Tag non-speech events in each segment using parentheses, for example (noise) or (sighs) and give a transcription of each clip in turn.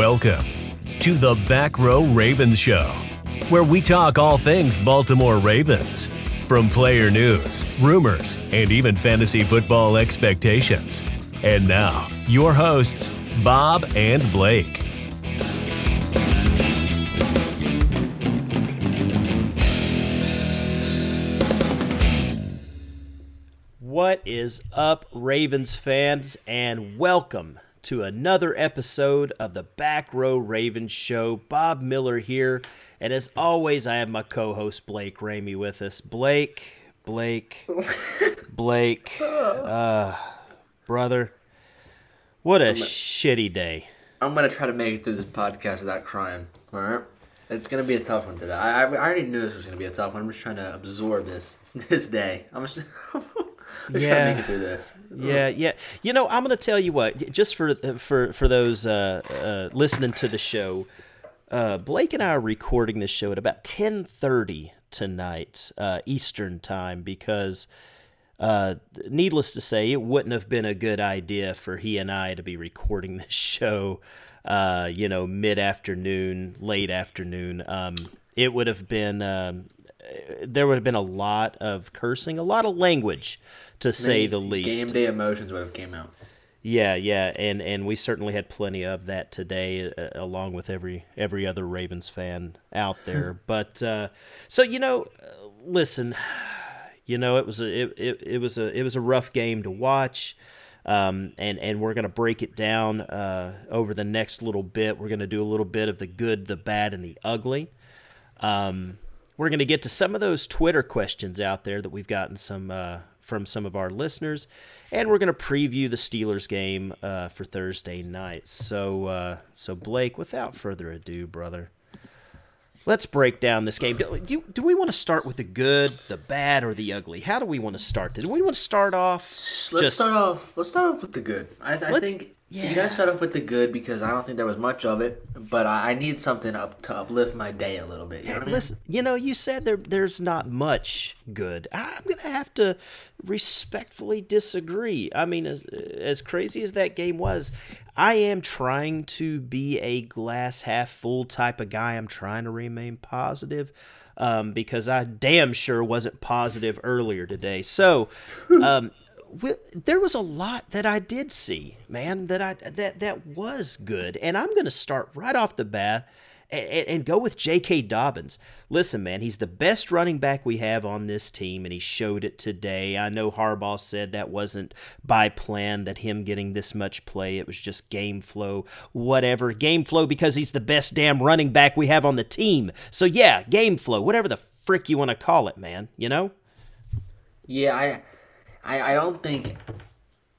Welcome to the Back Row Ravens Show, where we talk all things Baltimore Ravens, from player news, rumors, and even fantasy football expectations. And now, your hosts, Bob and Blake. What is up, Ravens fans, and welcome to another episode of the Back Row Ravens Show. Bob Miller here, and as always, I have my co-host Blake Ramey with us. Blake, Blake, (laughs) Blake, uh, brother, what a shitty day. I'm gonna try to make it through this podcast without crying. All right, it's gonna be a tough one today. I, I already knew this was gonna be a tough one. I'm just trying to absorb this (laughs) this day. I'm just, (laughs) Yeah. trying to make through this. Yeah, yeah. You know, I'm going to tell you what. Just for for for those uh, uh, listening to the show, uh, Blake and I are recording this show at about 10:30 tonight uh, Eastern time because, uh, needless to say, it wouldn't have been a good idea for he and I to be recording (laughs) this show. Uh, you know, mid afternoon, late afternoon. Um, it would have been. Um, there would have been a lot of cursing, a lot of language, to say the least. Game day emotions would have came out. Yeah, yeah, and and we certainly had plenty of that today, uh, along with every every other Ravens fan out (laughs) there. but uh, so you know, uh, listen, (sighs) you know it was a it, it, it was a it was a rough game to watch. Um, and and we're gonna break it down uh, over the next little bit. We're gonna do a little bit of the good, the bad, and the ugly. Um, we're going to get to some of those Twitter questions out there that we've gotten some uh, from some of our listeners, and we're going to preview the Steelers game uh, for Thursday night. So, uh, so Blake, without further ado, brother, let's break down this game. Do, do, do we want to start with the good, the bad, or the ugly? How do we want to start? Do we want to start off? Let's just- start off. Let's start off with the good. I, I think yeah. you gotta start off with the good because I don't think there was much of it. But I, I need something up to uplift my day a little bit. You know what I mean? Listen, you know, you said there there's not much good. I'm gonna have to respectfully disagree. I mean, as as crazy as that game was, I am trying to be a glass half full type of guy. I'm trying to remain positive. Um, because I damn sure wasn't positive earlier today. So, um, wi- there was a lot that I did see, man, that I that that was good, and I'm going to start right off the bat and, and go with J.K. Dobbins. Listen, man, he's the best running back we have on this team, and he showed it today. I know Harbaugh said that wasn't by plan that him getting this much play. It was just game flow, whatever. Game flow because he's the best damn running back we have on the team. So yeah, game flow, whatever the frick you want to call it, man. You know? Yeah, I, I, I don't think.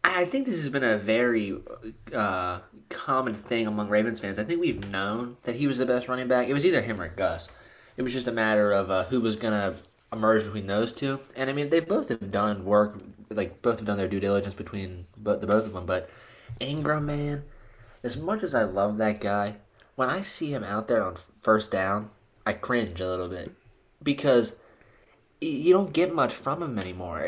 I think this has been a very uh, common thing among Ravens fans. I think we've known that he was the best running back. It was either him or Gus. It was just a matter of uh, who was gonna emerge between those two. And I mean, they both have done work, like both have done their due diligence between both the both of them. But Ingram, man, as much as I love that guy, when I see him out there on first down, I cringe a little bit because you don't get much from him anymore.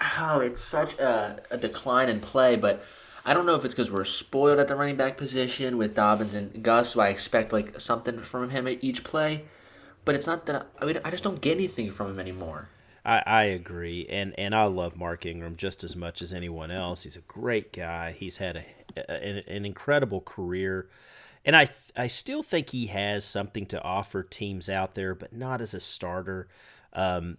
Oh, it's such a, a decline in play, but I don't know if it's because we're spoiled at the running back position with Dobbins and Gus, so I expect like something from him at each play. But it's not that I, mean I just don't get anything from him anymore. I, I agree, and and I love Mark Ingram just as much as anyone else. He's a great guy. He's had a, a- an, an incredible career, and I I still think he has something to offer teams out there, but not as a starter. Um,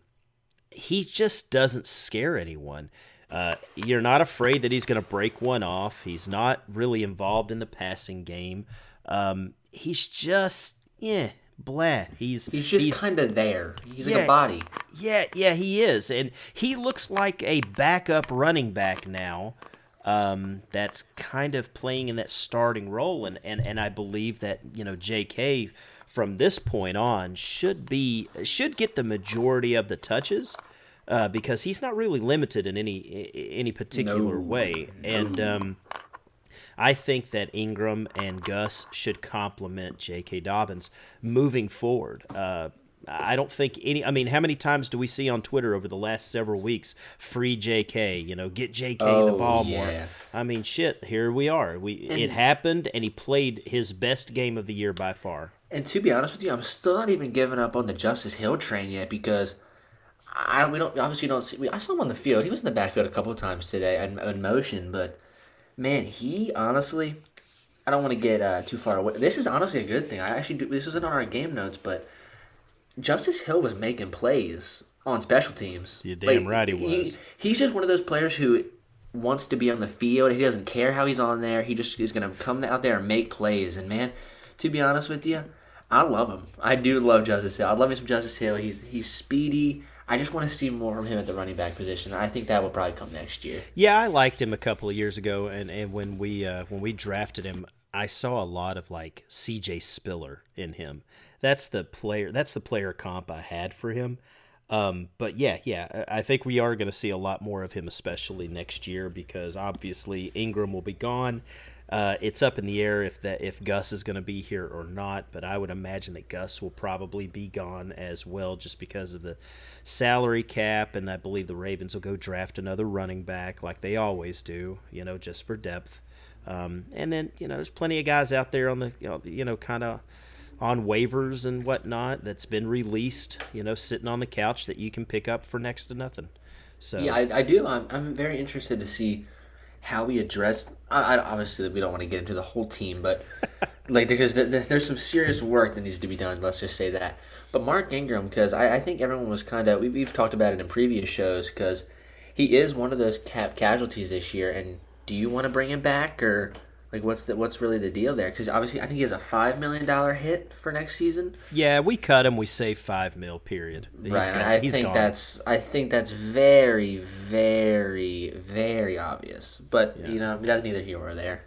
he just doesn't scare anyone. Uh, you're not afraid that he's going to break one off. He's not really involved in the passing game. Um, he's just yeah, blah. He's He's just kind of there. He's like Yeah. a body. yeah, yeah, he is, and he looks like a backup running back now. Um, that's kind of playing in that starting role, and, and and I believe that you know J.K. from this point on should be should get the majority of the touches. Uh, because he's not really limited in any any particular No. way, and um, I think that Ingram and Gus should complement J.K. Dobbins moving forward. Uh, I don't think any. I mean, how many times do we see on Twitter over the last several weeks? Free J.K. You know, get J.K. Oh, the ball yeah. more. I mean, shit. Here we are. We it happened, and he played his best game of the year by far. And to be honest with you, I'm still not even giving up on the Justice Hill train yet because I we don't obviously don't see. We, I saw him on the field. He was in the backfield a couple of times today in, in motion, but man, he honestly, I don't want to get uh, too far away. This is honestly a good thing. I actually do. This isn't on our game notes, but Justice Hill was making plays on special teams. You're damn right he was. he's just one of those players who wants to be on the field. He doesn't care how he's on there. He just is going to come out there and make plays. And man, to be honest with you, I love him. I do love Justice Hill. I love me some Justice Hill. He's he's speedy. I just want to see more from him at the running back position. I think that will probably come next year. Yeah, I liked him a couple of years ago, and, and when we uh, when we drafted him, I saw a lot of like C.J. Spiller in him. That's the player. That's the player comp I had for him. Um, but yeah, yeah, I think we are going to see a lot more of him, especially next year, because obviously Ingram will be gone. Uh, it's up in the air if that if Gus is going to be here or not, but I would imagine that Gus will probably be gone as well, just because of the salary cap, and I believe the Ravens will go draft another running back like they always do, you know, just for depth. Um, and then you know, there's plenty of guys out there on the you know, you know kind of on waivers and whatnot that's been released, you know, sitting on the couch that you can pick up for next to nothing. So Yeah, I, I do. I'm, I'm very interested to see how we address. I, I, obviously, we don't want to get into the whole team, but (laughs) like because th- th- there's some serious work that needs to be done. Let's just say that. But Mark Ingram, because I, I think everyone was kind of we, we've talked about it in previous shows, because he is one of those cap casualties this year. And do you want to bring him back or? Like what's the what's really the deal there? Because obviously, I think he has a five million dollar hit for next season. yeah, we cut him. We save five mil. Period. He's right. gone. I think gone. that's I think that's very, very, very obvious. But you know, that's neither here or there.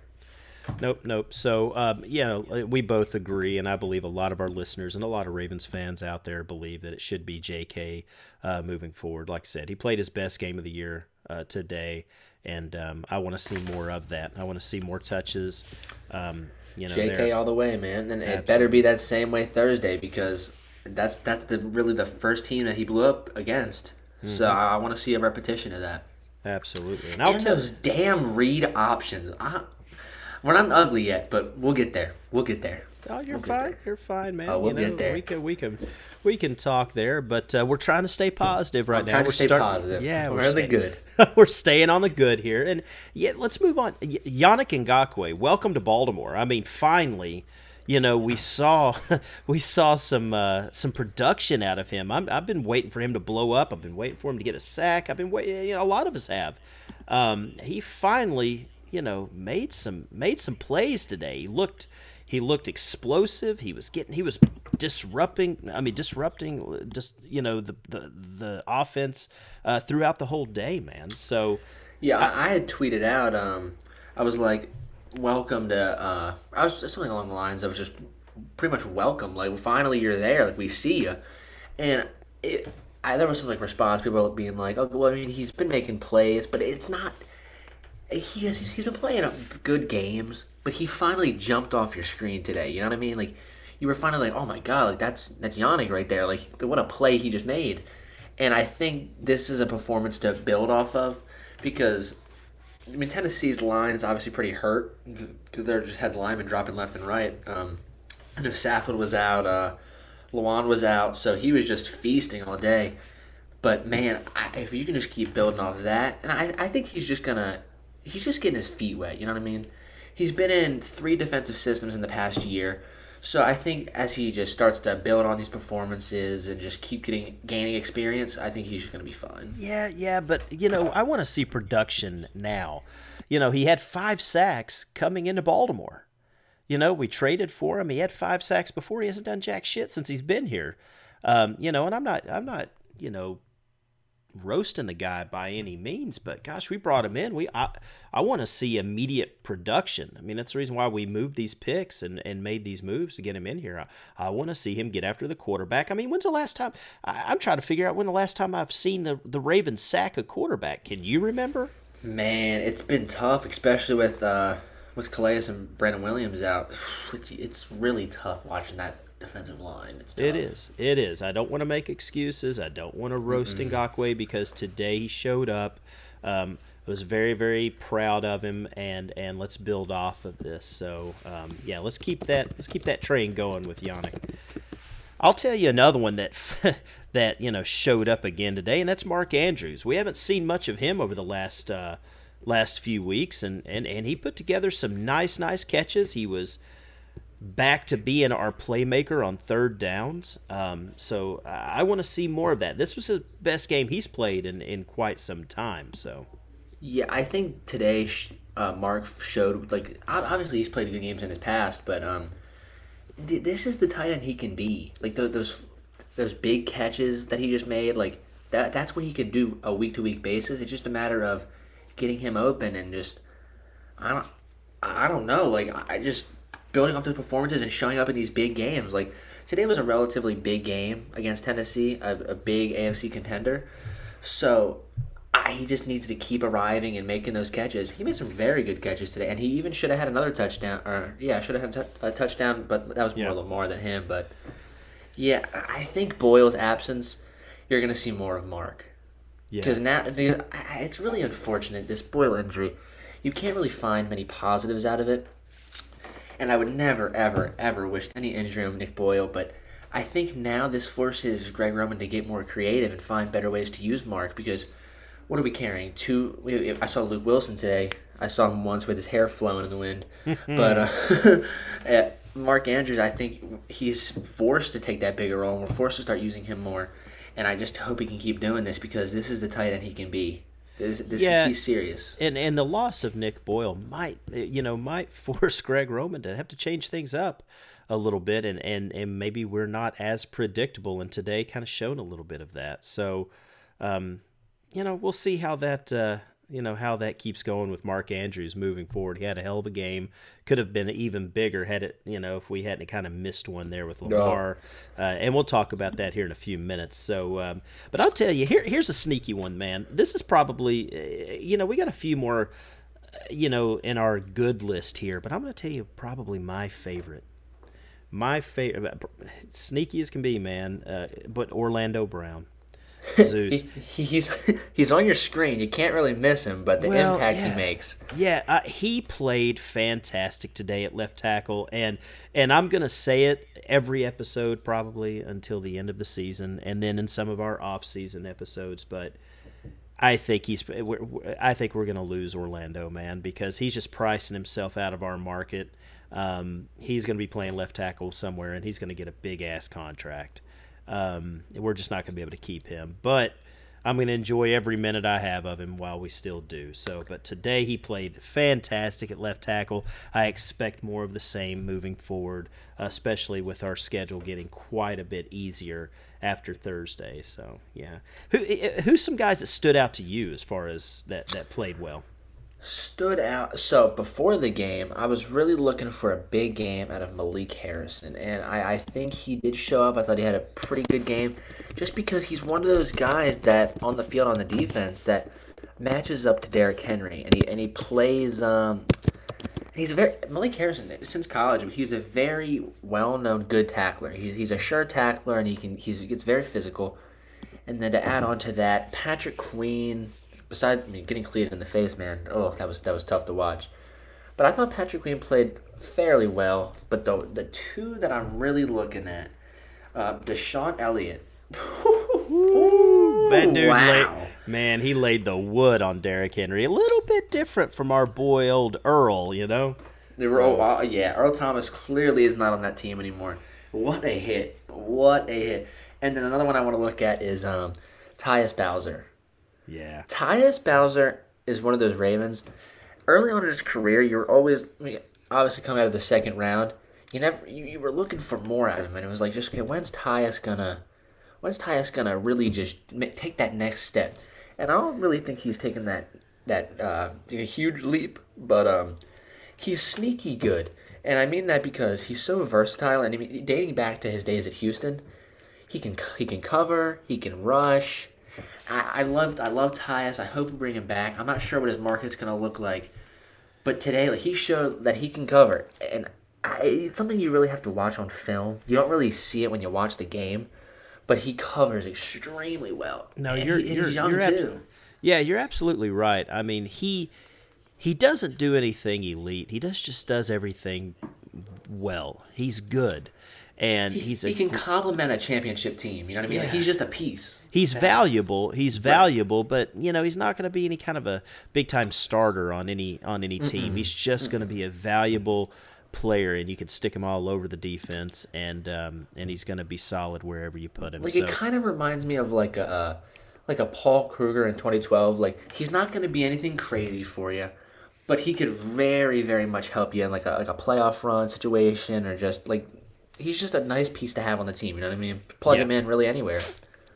Nope, nope. So, um, know, we both agree, and I believe a lot of our listeners and a lot of Ravens fans out there believe that it should be J.K. Uh, moving forward. Like I said, he played his best game of the year uh, today, and um, I want to see more of that. I want to see more touches. Um, you know, JK there. all the way, man. And it better be that same way Thursday because that's that's the really the first team that he blew up against. So Mm-hmm. I, I want to see a repetition of that. absolutely. And I'll And tell those damn read options. I, we're not ugly yet, but we'll get there. We'll get there. Oh, you're We'll fine. You're fine, man. Oh, we'll you know, get there. We can, we can, we can talk there, but uh, we're trying to stay positive right I'm now. we're stay start- positive. Yeah, We're we're, staying, good. (laughs) we're staying on the good here, and yeah, let's move on. Y- Yannick Ngakoue, welcome to Baltimore. I mean, finally, you know, we saw (laughs) we saw some uh, some production out of him. I'm, I've been waiting for him to blow up. I've been waiting for him to get a sack. I've been waiting. You know, a lot of us have. Um, he finally, you know, made some made some plays today. He looked he looked explosive. He was getting he was disrupting. I mean, disrupting just you know the the the offense uh, throughout the whole day, man. So Yeah, I, I had tweeted out. Um, I was like, "Welcome to." Uh, I was something along the lines of just pretty much welcome. Like, finally you're there. Like, we see you. And it, I, there was some like response. People being like, "Oh, well, I mean, he's been making plays, but it's not." He has, he's been playing good games, but he finally jumped off your screen today. You know what I mean? Like, you were finally like, "Oh my god, like that's that's Yannick right there. Like, what a play he just made." And I think this is a performance to build off of because I mean Tennessee's line is obviously pretty hurt because they're just had linemen dropping left and right. Um, I know Saffold was out, uh, Lewan was out, so he was just feasting all day. But man, I, if you can just keep building off that, and I, I think he's just gonna, he's just getting his feet wet. You know what I mean? He's been in three defensive systems in the past year, so I think as he just starts to build on these performances and just keep getting gaining experience, I think he's just gonna be fine. Yeah, yeah, but you know, I want to see production now. You know, he had five sacks coming into Baltimore. You know, we traded for him. He had five sacks before. He hasn't done jack shit since he's been here. Um, you know, and I'm not, I'm not, you know, roasting the guy by any means, but gosh, we brought him in. We, I, I want to see immediate production. I mean, that's the reason why we moved these picks and, and made these moves to get him in here. I, I want to see him get after the quarterback. I mean, when's the last time? I, I'm trying to figure out when the last time I've seen the the Ravens sack a quarterback. Can you remember? Man, it's been tough, especially with uh, with Calais and Brandon Williams out. (sighs) It's, it's really tough watching that defensive line. It's tough. It is. It is. I don't want to make excuses. I don't want to roast mm Ngakoue because today he showed up. Um, I was very, very proud of him, and and let's build off of this. So um, yeah, let's keep that let's keep that train going with Yannick. I'll tell you another one that (laughs) that you know showed up again today, and that's Mark Andrews. We haven't seen much of him over the last uh, last few weeks, and, and and he put together some nice nice catches. He was back to being our playmaker on third downs. Um, so I want to see more of that. This was his best game he's played in, in quite some time. So yeah, I think today uh, Mark showed like obviously he's played good games in his past, but um, this is the tight end he can be. Like those those those big catches that he just made, like that that's what he can do a week to week basis. It's just a matter of getting him open and just I don't I don't know. Like I just building off those performances and showing up in these big games. Like today was a relatively big game against Tennessee, a, a big AFC contender. So I, he just needs to keep arriving and making those catches. He made some very good catches today, and he even should have had another touchdown. Or yeah, should have had a touchdown, but that was more yeah. Lamar than him. But yeah, I think Boyle's absence, you're gonna see more of Mark. Because yeah. now it's really unfortunate this Boyle injury. You can't really find many positives out of it and I would never, ever, ever wish any injury on Nick Boyle, but I think now this forces Greg Roman to get more creative and find better ways to use Mark because what are we carrying? Two. I saw Luke Wilson today. I saw him once with his hair flowing in the wind, (laughs) but uh, (laughs) Mark Andrews, I think he's forced to take that bigger role, and we're forced to start using him more. And I just hope he can keep doing this because this is the tight end he can be. This, this yeah, he's serious. And and the loss of Nick Boyle might you know might (laughs) force Greg Roman to have to change things up a little bit, and and and maybe we're not as predictable. And today kind of shown a little bit of that. So, um, you know, we'll see how that uh, you know how that keeps going with Mark Andrews moving forward. He had a hell of a game. Could have been even bigger had it you know if we hadn't kind of missed one there with Lamar. No. Uh, and we'll talk about that here in a few minutes. So, um, but I'll tell you here here's a sneaky one, man. This is probably uh, you know we got a few more uh, you know in our good list here, but I'm going to tell you probably my favorite. My favorite, sneaky as can be, man. Uh, but Orlando Brown. Zeus. (laughs) he, he's (laughs) he's on your screen. You can't really miss him, but the well, impact yeah. he makes. Yeah, uh, he played fantastic today at left tackle, and and I'm gonna say it every episode probably until the end of the season, and then in some of our off-season episodes. But I think he's I think we're gonna lose Orlando, man, because he's just pricing himself out of our market. Um, he's going to be playing left tackle somewhere, and he's going to get a big ass contract. Um, we're just not going to be able to keep him. But I'm going to enjoy every minute I have of him while we still do. So, but today he played fantastic at left tackle. I expect more of the same moving forward, especially with our schedule getting quite a bit easier after Thursday. So, yeah. Who who's some guys that stood out to you as far as that that played well? Stood out. So before the game, I was really looking for a big game out of Malik Harrison, and I, I think he did show up. I thought he had a pretty good game, just because he's one of those guys that on the field on the defense that matches up to Derrick Henry, and he and he plays. Um, he's a very Malik Harrison since college. He's a very well-known good tackler. He's he's a sure tackler, and he can he's he gets very physical. And then to add on to that, Patrick Queen besides I mean, getting cleated in the face, man, oh, that was that was tough to watch. But I thought Patrick Queen played fairly well. But the the two that I'm really looking at, uh, DeShon Elliott. that dude, wow. laid, man, he laid the wood on Derrick Henry. A little bit different from our boy old Earl, you know. They were, so. oh, yeah, Earl Thomas clearly is not on that team anymore. What a hit! What a hit! And then another one I want to look at is um, Tyus Bowser. Yeah. Tyus Bowser is one of those Ravens. Early on in his career, you were always I mean, obviously coming out of the second round. You never you, you were looking for more out of him, and it was like just okay, when's Tyus gonna when's Tyus gonna really just take that next step? And I don't really think he's taken that that uh, huge leap, but um, he's sneaky good, and I mean that because he's so versatile. And I mean, dating back to his days at Houston, he can he can cover, he can rush, I, I loved I loved Tyus. I hope we bring him back. I'm not sure what his market's gonna look like, but today like he showed that he can cover, and I, it's something you really have to watch on film. You don't really see it when you watch the game, but he covers extremely well. No, And you're he- you're, young you're too. yeah, you're absolutely right. I mean, he he doesn't do anything elite. He does just does everything well. He's good, and he's a he can complement a championship team. You know what I mean? Like, Yeah. he's just a piece. He's valuable. He's valuable, but you know he's not going to be any kind of a big time starter on any on any team. He's just going to be a valuable player, and you can stick him all over the defense, and um, and he's going to be solid wherever you put him. Like so it kind of reminds me of like a uh, like a Paul Kruger in 2012. Like he's not going to be anything crazy for you, but he could very very much help you in like a like a playoff run situation or just like he's just a nice piece to have on the team. You know what I mean? Plug Yeah. him in really anywhere.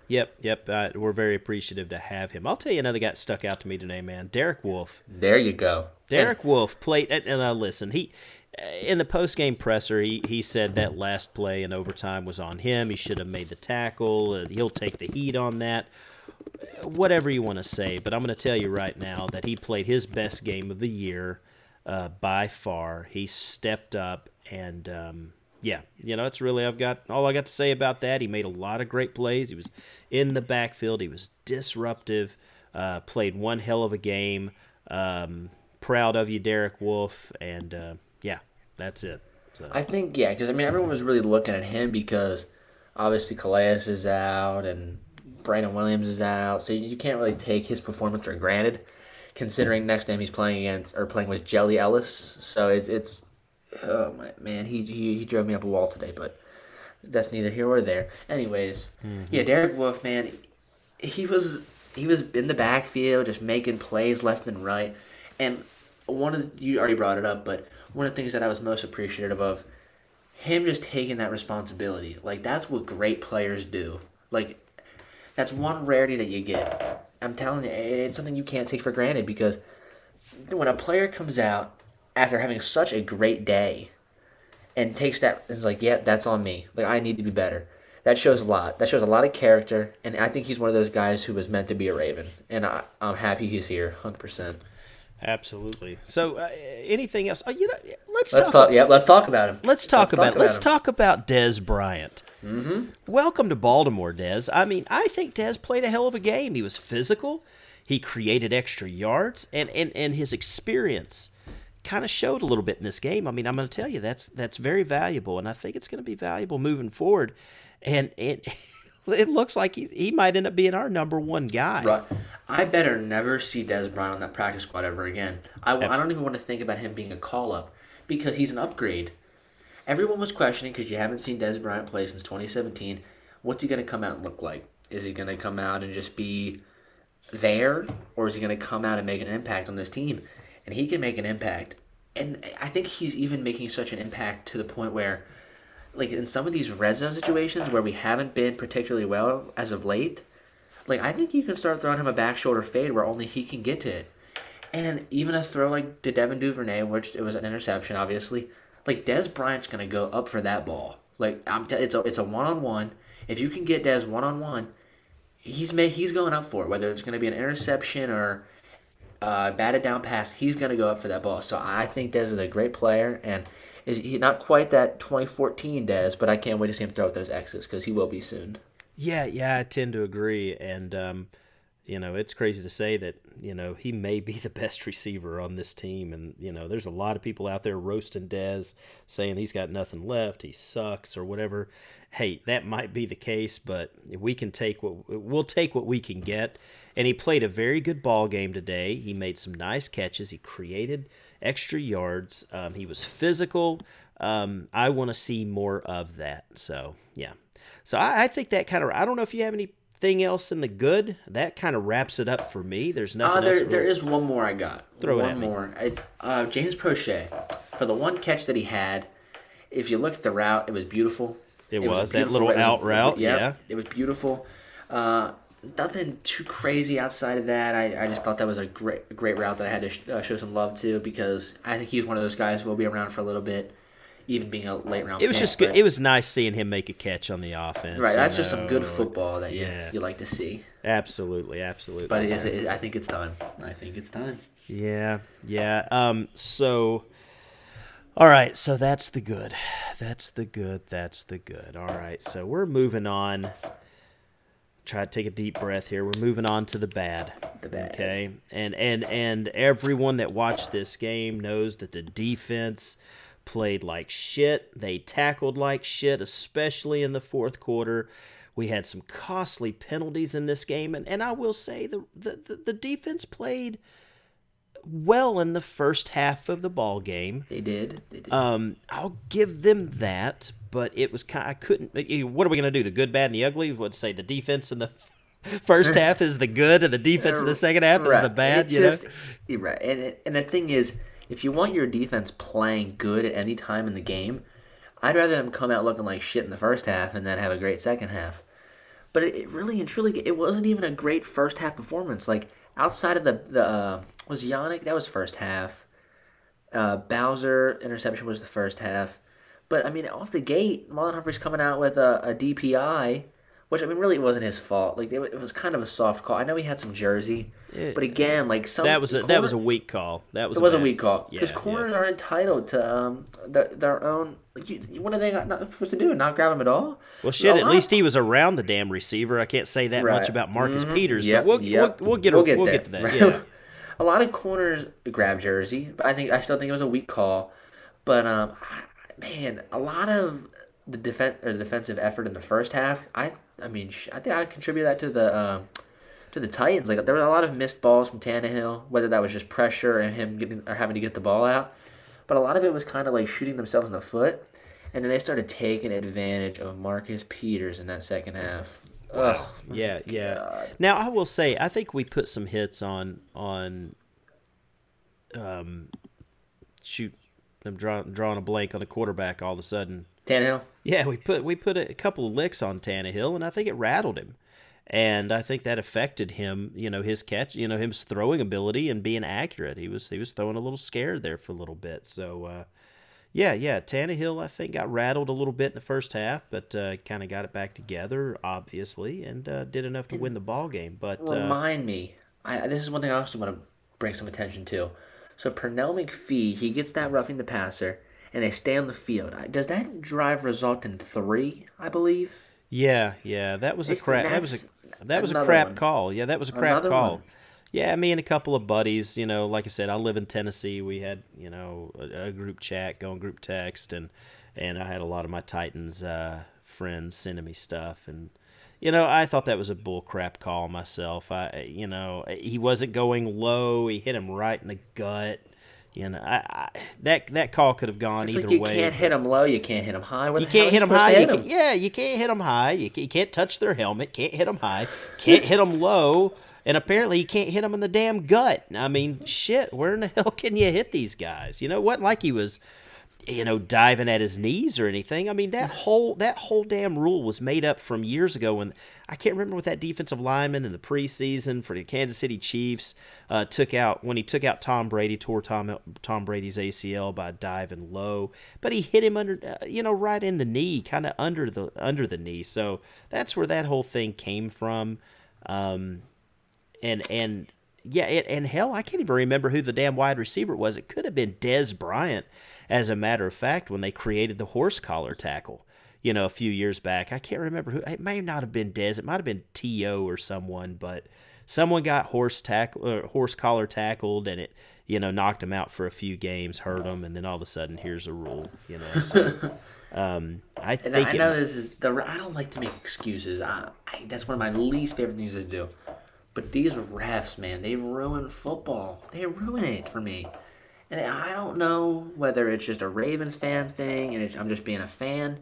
yep, yep. Uh, we're very appreciative to have him. I'll tell you another guy that stuck out to me today, man. Derek Wolfe. There you go. Derek Wolfe played, and, and uh, listen, he in the post game presser, he, he said that last play in overtime was on him. He should have made the tackle. And he'll take the heat on that. Whatever you want to say, but I'm going to tell you right now that he played his best game of the year uh, by far. He stepped up, and um, yeah, you know, it's really I've got all I got to say about that. He made a lot of great plays. He was in the backfield. He was disruptive. Uh, played one hell of a game. Um, proud of you, Derek Wolfe, and uh, yeah, that's it. So, I think yeah, because I mean everyone was really looking at him because obviously Calais is out and Brandon Williams is out, so you can't really take his performance for granted. Considering next time he's playing against or playing with Jelly Ellis, so it's it's oh my man, he he, he drove me up a wall today, but that's neither here or there. Anyways, mm-hmm. yeah, Derek Wolfe, man, he was he was in the backfield just making plays left and right, and one of the, you already brought it up, but one of the things that I was most appreciative of him just taking that responsibility. Like that's what great players do. Like that's one rarity that you get. I'm telling you, it's something you can't take for granted because when a player comes out after having such a great day and takes that and is like, "Yep, that's on me. Like I need to be better." That shows a lot. That shows a lot of character, and I think he's one of those guys who was meant to be a Raven, and I, I'm happy he's here, hundred percent. absolutely. So, uh, anything else? Oh, you know, let's, Let's talk. talk. Yeah, let's talk about him. Let's talk about. let's him. talk about Dez Bryant. Mm-hmm. Welcome to Baltimore, Dez. I mean, I think Dez played a hell of a game. He was physical. He created extra yards, and and and his experience kind of showed a little bit in this game. I mean, I'm going to tell you that's that's very valuable, and I think it's going to be valuable moving forward. And it (laughs) it looks like he he might end up being our number one guy. Right. I better never see Dez Bryant on that practice squad ever again. I, I don't even want to think about him being a call up because he's an upgrade. Everyone was questioning because you haven't seen Dez Bryant play since 2017. What's he going to come out and look like? Is he going to come out and just be there, or is he going to come out and make an impact on this team? And he can make an impact. And I think he's even making such an impact to the point where, like in some of these red zone situations where we haven't been particularly well as of late, like I think you can start throwing him a back shoulder fade where only he can get to it. And even a throw like to Devin Duvernay, which it was an interception, obviously. Like Dez Bryant's gonna go up for that ball. Like I'm, t- it's a it's a one on one. If you can get Dez one on one, he's made he's going up for it. Whether it's gonna be an interception or uh, batted down pass, he's gonna go up for that ball. So I think Dez is a great player and. Is he not quite that 2014 Des, but I can't wait to see him throw with those X's because he will be soon. Yeah, yeah, I tend to agree, and um, you know, it's crazy to say that you know he may be (laughs) the best receiver on this team, and you know, there's a lot of people out there roasting Dez, saying he's got nothing left, he sucks, or whatever. Hey, that might be the case, but we can take what we'll take what we can get. And he played a very good ball game today. He made some nice catches. He created extra yards. Um, he was physical. Um, I want to see more of that. So yeah. So I, I think that kind of. I don't know if you have anything else in the good. That kind of wraps it up for me. There's Uh, nothing else. there, there is one more I got. Throw it one at me. more. I, uh, James Proche, for the one catch that he had, if you look at the route, it was beautiful. It a was, that little route. Out route, yep, yeah. it was beautiful. Uh, nothing too crazy outside of that. I, I just thought that was a great great route that I had to sh- uh, show some love to because I think he's one of those guys who will be around for a little bit, even being a late round. It was pick, just good. but- It was nice seeing him make a catch on the offense. right. That's just some good football that you, Yeah. you like to see. Absolutely, absolutely. But it is, it, I think it's time. I think it's time. Yeah, yeah. Um, so All right, so that's the good. That's the good. That's the good. All right, so we're moving on. Try to take a deep breath here. We're moving on to the bad. The bad. Okay, and and and everyone that watched this game knows that the defense played like shit. They tackled like shit, especially in the fourth quarter. We had some costly penalties in this game, and, and I will say the, the, the, defense played well in the first half of the ball game. They did. They did. Um, I'll give them that, but it was kind. I couldn't. What are we gonna do? The good, bad, and the ugly. Would say the defense in the (laughs) first (laughs) half is the good, and the defense in the second half is the bad. It's you just, know. right. And it- and the thing is, if you want your defense playing good at any time in the game, I'd rather them come out looking like shit in the first half and then have a great second half. But it, it really and truly, it wasn't even a great first half performance. Like outside of the the uh, was Yannick that was first half. Uh, Bowser interception was the first half. But I mean, off the gate, Marlon Humphrey's coming out with a, a DPI, which I mean, really, it wasn't his fault. Like it, it was kind of a soft call. I know he had some jersey, but again, like some That was a, corner- that was a weak call. That was it was a weak call because Yeah, corners yeah. are entitled to um their, their own. Like you, what are they not supposed to do? Not grab him at all? Well, shit. At least he was around the damn receiver. I can't say that much about Marcus Mhm. Peters, Yep, but we'll, yep. we'll we'll get We'll get we'll get to that. Right. (laughs) Yeah. a lot of corners grab jersey, but I think I still think it was a weak call. But um, man, a lot of the defense or the defensive effort in the first half, I I mean, I think I contribute that to the um, to the Titans. Like there were a lot of missed balls from Tannehill, whether that was just pressure and him getting or having to get the ball out, but a lot of it was kind of like shooting themselves in the foot. And then they started taking advantage of Marcus Peters in that second half. Ugh. Yeah, yeah. Now I will say, I think we put some hits on on. Um, shoot, I'm drawing drawing a blank on the quarterback all of a sudden. Tannehill. Yeah, we put we put a couple of licks on Tannehill, and I think it rattled him, and I think that affected him. You know, his catch, you know, his throwing ability and being accurate. He was he was throwing a little scared there for a little bit. So, uh, yeah, yeah, Tannehill I think got rattled a little bit in the first half, but uh, kind of got it back together, obviously, and uh, did enough to win the ball game. But uh, Remind me. I, this is one thing I also want to bring some attention to. So Pernell McPhee, he gets that roughing the passer, and they stay on the field. Does that drive result in three? I believe. Yeah, yeah, that was a crap. That was a that was a crap one. call. Yeah, that was a crap Another call. one. Yeah, me and a couple of buddies. You know, like I said, I live in Tennessee. We had you know a, a group chat, going group text, and and I had a lot of my Titans uh, friends sending me stuff, and you know I thought that was a bull crap call myself. I you know he wasn't going low. He hit him right in the gut. You know, I, I that that call could have gone It's either like you way. can't hit him low, you can't hit him high. Where You the can't hit them supposed high. You hit can, yeah, you can't hit them high. You, ca- you can't touch their helmet. Can't hit them high. Can't hit them (laughs) low. And apparently, you can't hit them in the damn gut. I mean, shit. Where in the (laughs) hell can you hit these guys? You know, it wasn't like he was, you know, diving at his knees or anything. I mean, that whole that whole damn rule was made up from years ago when I can't remember what that defensive lineman in the preseason for the Kansas City Chiefs uh, took out when he took out Tom Brady, tore Tom Tom Brady's ACL by diving low, but he hit him under, uh, you know, right in the knee, kind of under the under the knee. So that's where that whole thing came from. Um, and and yeah, it, and hell, I can't even remember who the damn wide receiver was. It could have been Dez Bryant, as a matter of fact, when they created the horse collar tackle. You know, a few years back, I can't remember who. It may not have been Dez. It might have been T.O. or someone, but someone got horse tackle, uh, horse collar tackled, and it you know knocked him out for a few games, hurt him, and then all of a sudden, here's a rule. You know, so, (laughs) um, I And think I it- know this is the. I don't like to make excuses. I, I that's one of my least favorite things to do. But these refs, man, they ruin football. They ruin it for me. And I don't know whether it's just a Ravens fan thing and I'm just being a fan,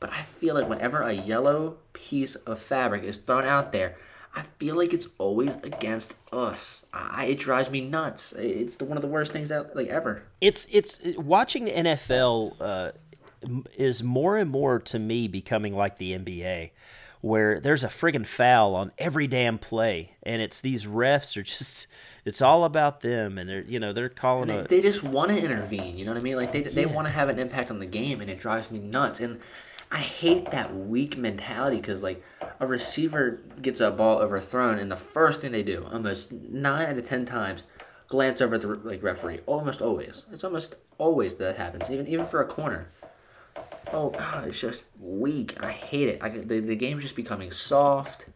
but I feel like whenever a yellow piece of fabric is thrown out there, I feel like it's always against us. I, it drives me nuts. It's the, one of the worst things out like ever. it's it's watching the NFL uh, is more and more to me becoming like the NBA, where there's a friggin' foul on every damn play, and it's these refs are just it's all about them, and they're you know they're calling They, a they just want to intervene. You know what I mean? Like they they want to have an impact on the game, and it drives me nuts. And I hate that weak mentality because like a receiver gets a ball overthrown, and the first thing they do, almost nine out of ten times, glance over at the like referee. Almost always. It's almost always that happens. Even even for a corner. Oh, ah, it's just weak. I hate it. I, the the game's just becoming soft.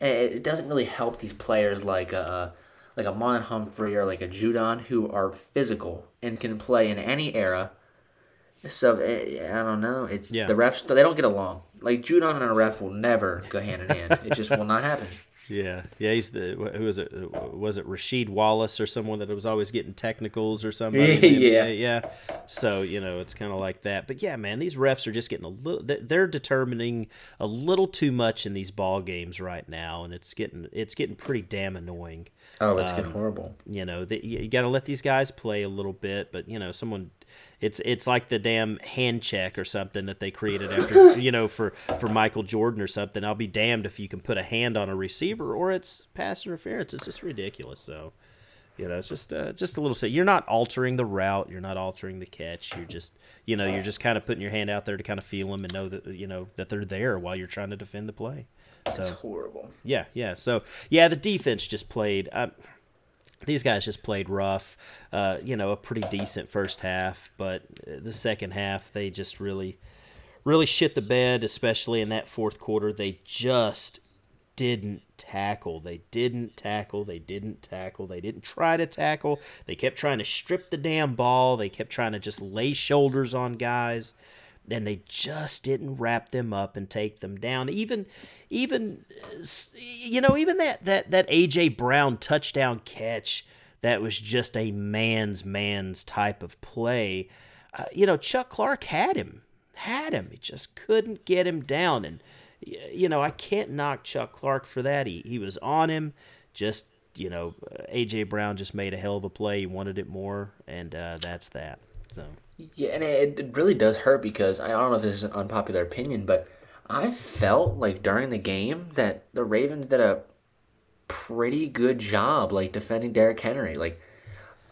And it, it doesn't really help these players like uh like a Mon Humphrey or like a Judon who are physical and can play in any era. So eh, I don't know. It's Yeah. the refs. They don't get along. Like Judon and a ref will never go hand in hand. It just will not happen. Yeah, yeah. He's the who was it? Uh, was it Rasheed Wallace or someone that was always getting technicals or somebody? (laughs) Yeah. NBA? yeah. So you know, it's kind of like that. But yeah, man, these refs are just getting a little. they're- determining a little too much in these ball games right now, and it's getting it's getting pretty damn annoying. Oh, it's getting um, horrible. You know, the, you got to let these guys play a little bit, but you know, someone. It's it's like the damn hand check or something that they created after (laughs) you know for for Michael Jordan or something. I'll be damned if you can put a hand on a receiver or it's pass interference. It's just ridiculous. So, you know, it's just uh, just a little. Say you're not altering the route. You're not altering the catch. You're just you know you're just kind of putting your hand out there to kind of feel them and know that you know that they're there while you're trying to defend the play. So It's horrible. yeah, yeah. So yeah, the defense just played. Uh, these guys just played rough. Uh, you know, a pretty decent first half, but uh, the second half they just really, really shit the bed. Especially in that fourth quarter, they just didn't tackle. They didn't tackle. They didn't tackle. They didn't try to tackle. They kept trying to strip the damn ball. They kept trying to just lay shoulders on guys and they just didn't wrap them up and take them down. Even, even, you know, even that that that AJ Brown touchdown catch that was just a man's man's type of play. Uh, you know, Chuck Clark had him, had him. He just couldn't get him down, and you know, I can't knock Chuck Clark for that. He he was on him, just. You know, AJ Brown just made a hell of a play. He wanted it more, and uh, that's that. So Yeah, and it, it really does hurt because I don't know if this is an unpopular opinion, but I felt like during the game that the Ravens did a pretty good job like defending Derrick Henry. Like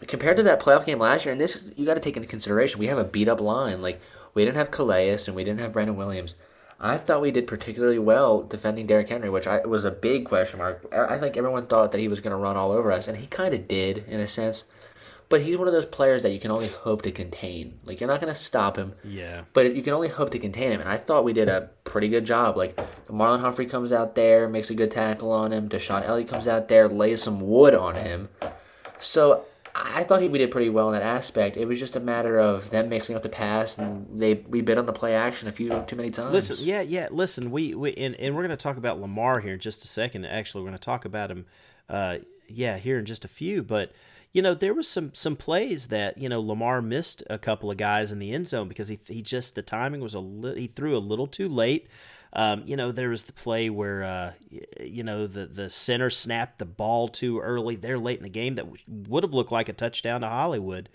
compared to that playoff game last year, and this you got to take into consideration. We have a beat up line. Like we didn't have Calais and we didn't have Brandon Williams. I thought we did particularly well defending Derrick Henry, which I was a big question mark. I I think everyone thought that he was going to run all over us, and he kind of did in a sense. But he's one of those players that you can only hope to contain. Like you're not going to stop him, yeah, but you can only hope to contain him. And I thought we did a pretty good job. Like Marlon Humphrey comes out there, makes a good tackle on him. DeShon Elliott comes out there, lays some wood on him. So I thought he, we did pretty well in that aspect. It was just a matter of them mixing up the pass, and they we bit on the play action a few too many times. Listen, yeah, yeah. Listen, we, we and, and we're going to talk about Lamar here in just a second. Actually, we're going to talk about him, uh, yeah, here in just a few. But you know, there was some some plays that you know Lamar missed a couple of guys in the end zone because he he just the timing was a li- he threw a little too late. Um, you know, there was the play where uh, you know the the center snapped the ball too early. There late in the game that w- would have looked like a touchdown to Hollywood.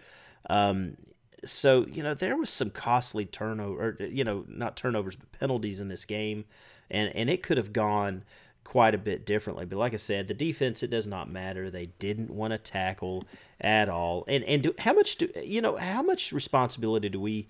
Um, so you know there was some costly turnover, or, you know, not turnovers but penalties in this game, and and it could have gone quite a bit differently. But like I said, the defense it does not matter. They didn't want to tackle at all. And and do, how much do you know? How much responsibility do we?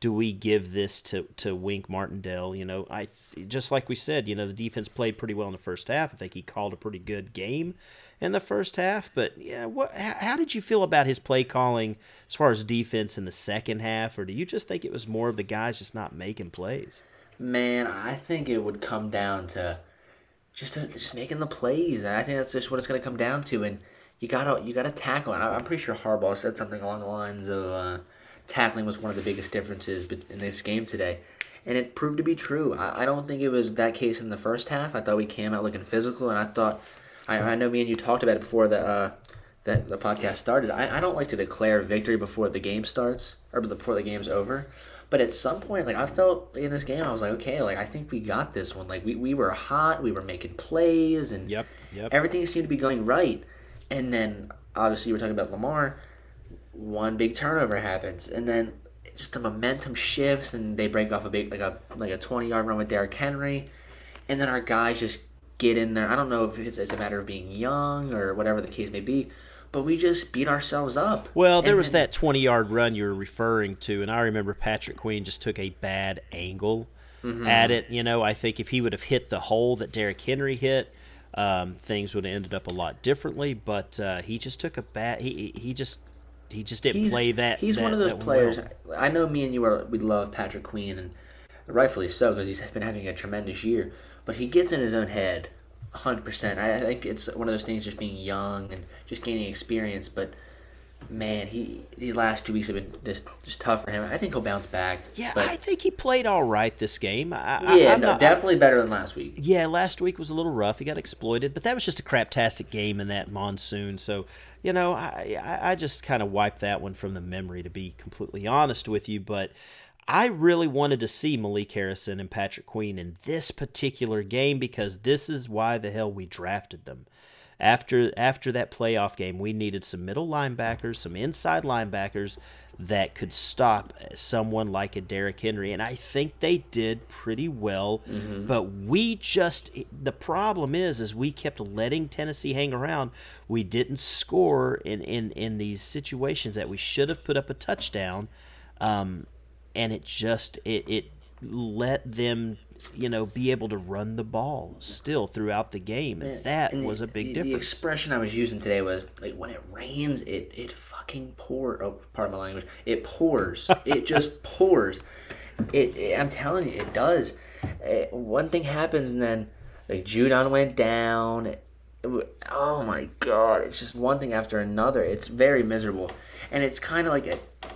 Do we give this to, to Wink Martindale? You know, I just like we said, you know, the defense played pretty well in the first half. I think he called a pretty good game in the first half. But yeah, what? How, how did you feel about his play calling as far as defense in the second half, or do you just think it was more of the guys just not making plays? Man, I think it would come down to just to, just making the plays. I think that's just what it's going to come down to. And you gotta you gotta tackle. And I- I'm pretty sure Harbaugh said something along the lines of uh, tackling was one of the biggest differences in this game today. And it proved to be true. I, I don't think it was that case in the first half. I thought we came out looking physical, and I thought I, I know me and you talked about it before the uh, that the podcast started. I, I don't like to declare victory before the game starts or before the game's over. But at some point, like I felt in this game, I was like, okay, like I think we got this one. Like we, we were hot, we were making plays, and Yep, yep. everything seemed to be going right. And then obviously we're talking about Lamar. One big turnover happens, and then just the momentum shifts, and they break off a big like a like a twenty yard run with Derrick Henry, and then our guys just get in there. I don't know if it's, it's a matter of being young or whatever the case may be, but we just beat ourselves up. Well, there And was that 20 yard run you were referring to, and I remember Patrick Queen just took a bad angle Mm-hmm. at it. You know, I think if he would have hit the hole that Derrick Henry hit, um, things would have ended up a lot differently. But uh, he just took a bad. He he just he just didn't he's, play that. He's that, one of those players. well. I know me and you are we love Patrick Queen and rightfully so because he's been having a tremendous year. But he gets in his own head, hundred percent. I I think it's one of those things, just being young and just gaining experience. But man, he these last two weeks have been just just tough for him. I think he'll bounce back. Yeah, but I think he played all right this game. I, I- yeah, I'm no, not- definitely better than last week. Yeah, last week was a little rough. He got exploited, but that was just a craptastic game in that monsoon. So, you know, I I, I just kind of wiped that one from the memory, to be completely honest with you. But I really wanted to see Malik Harrison and Patrick Queen in this particular game because this is why the hell we drafted them. After after that playoff game, we needed some middle linebackers, some inside linebackers that could stop someone like a Derrick Henry, and I think they did pretty well. But we just the problem is is we kept letting Tennessee hang around. We didn't score in in in these situations that we should have put up a touchdown, um, and it just it it let them you know be able to run the ball still throughout the game, and that And was the- a big the, difference. The expression I was using today was like when it rains, it it fucking pours. Oh, pardon my language. It pours. (laughs) it just pours. It, it- I'm telling you, it does. Eh, one thing happens, and then like Judon went down. It oh my god! It's just one thing after another. It's very miserable, and it's kind of like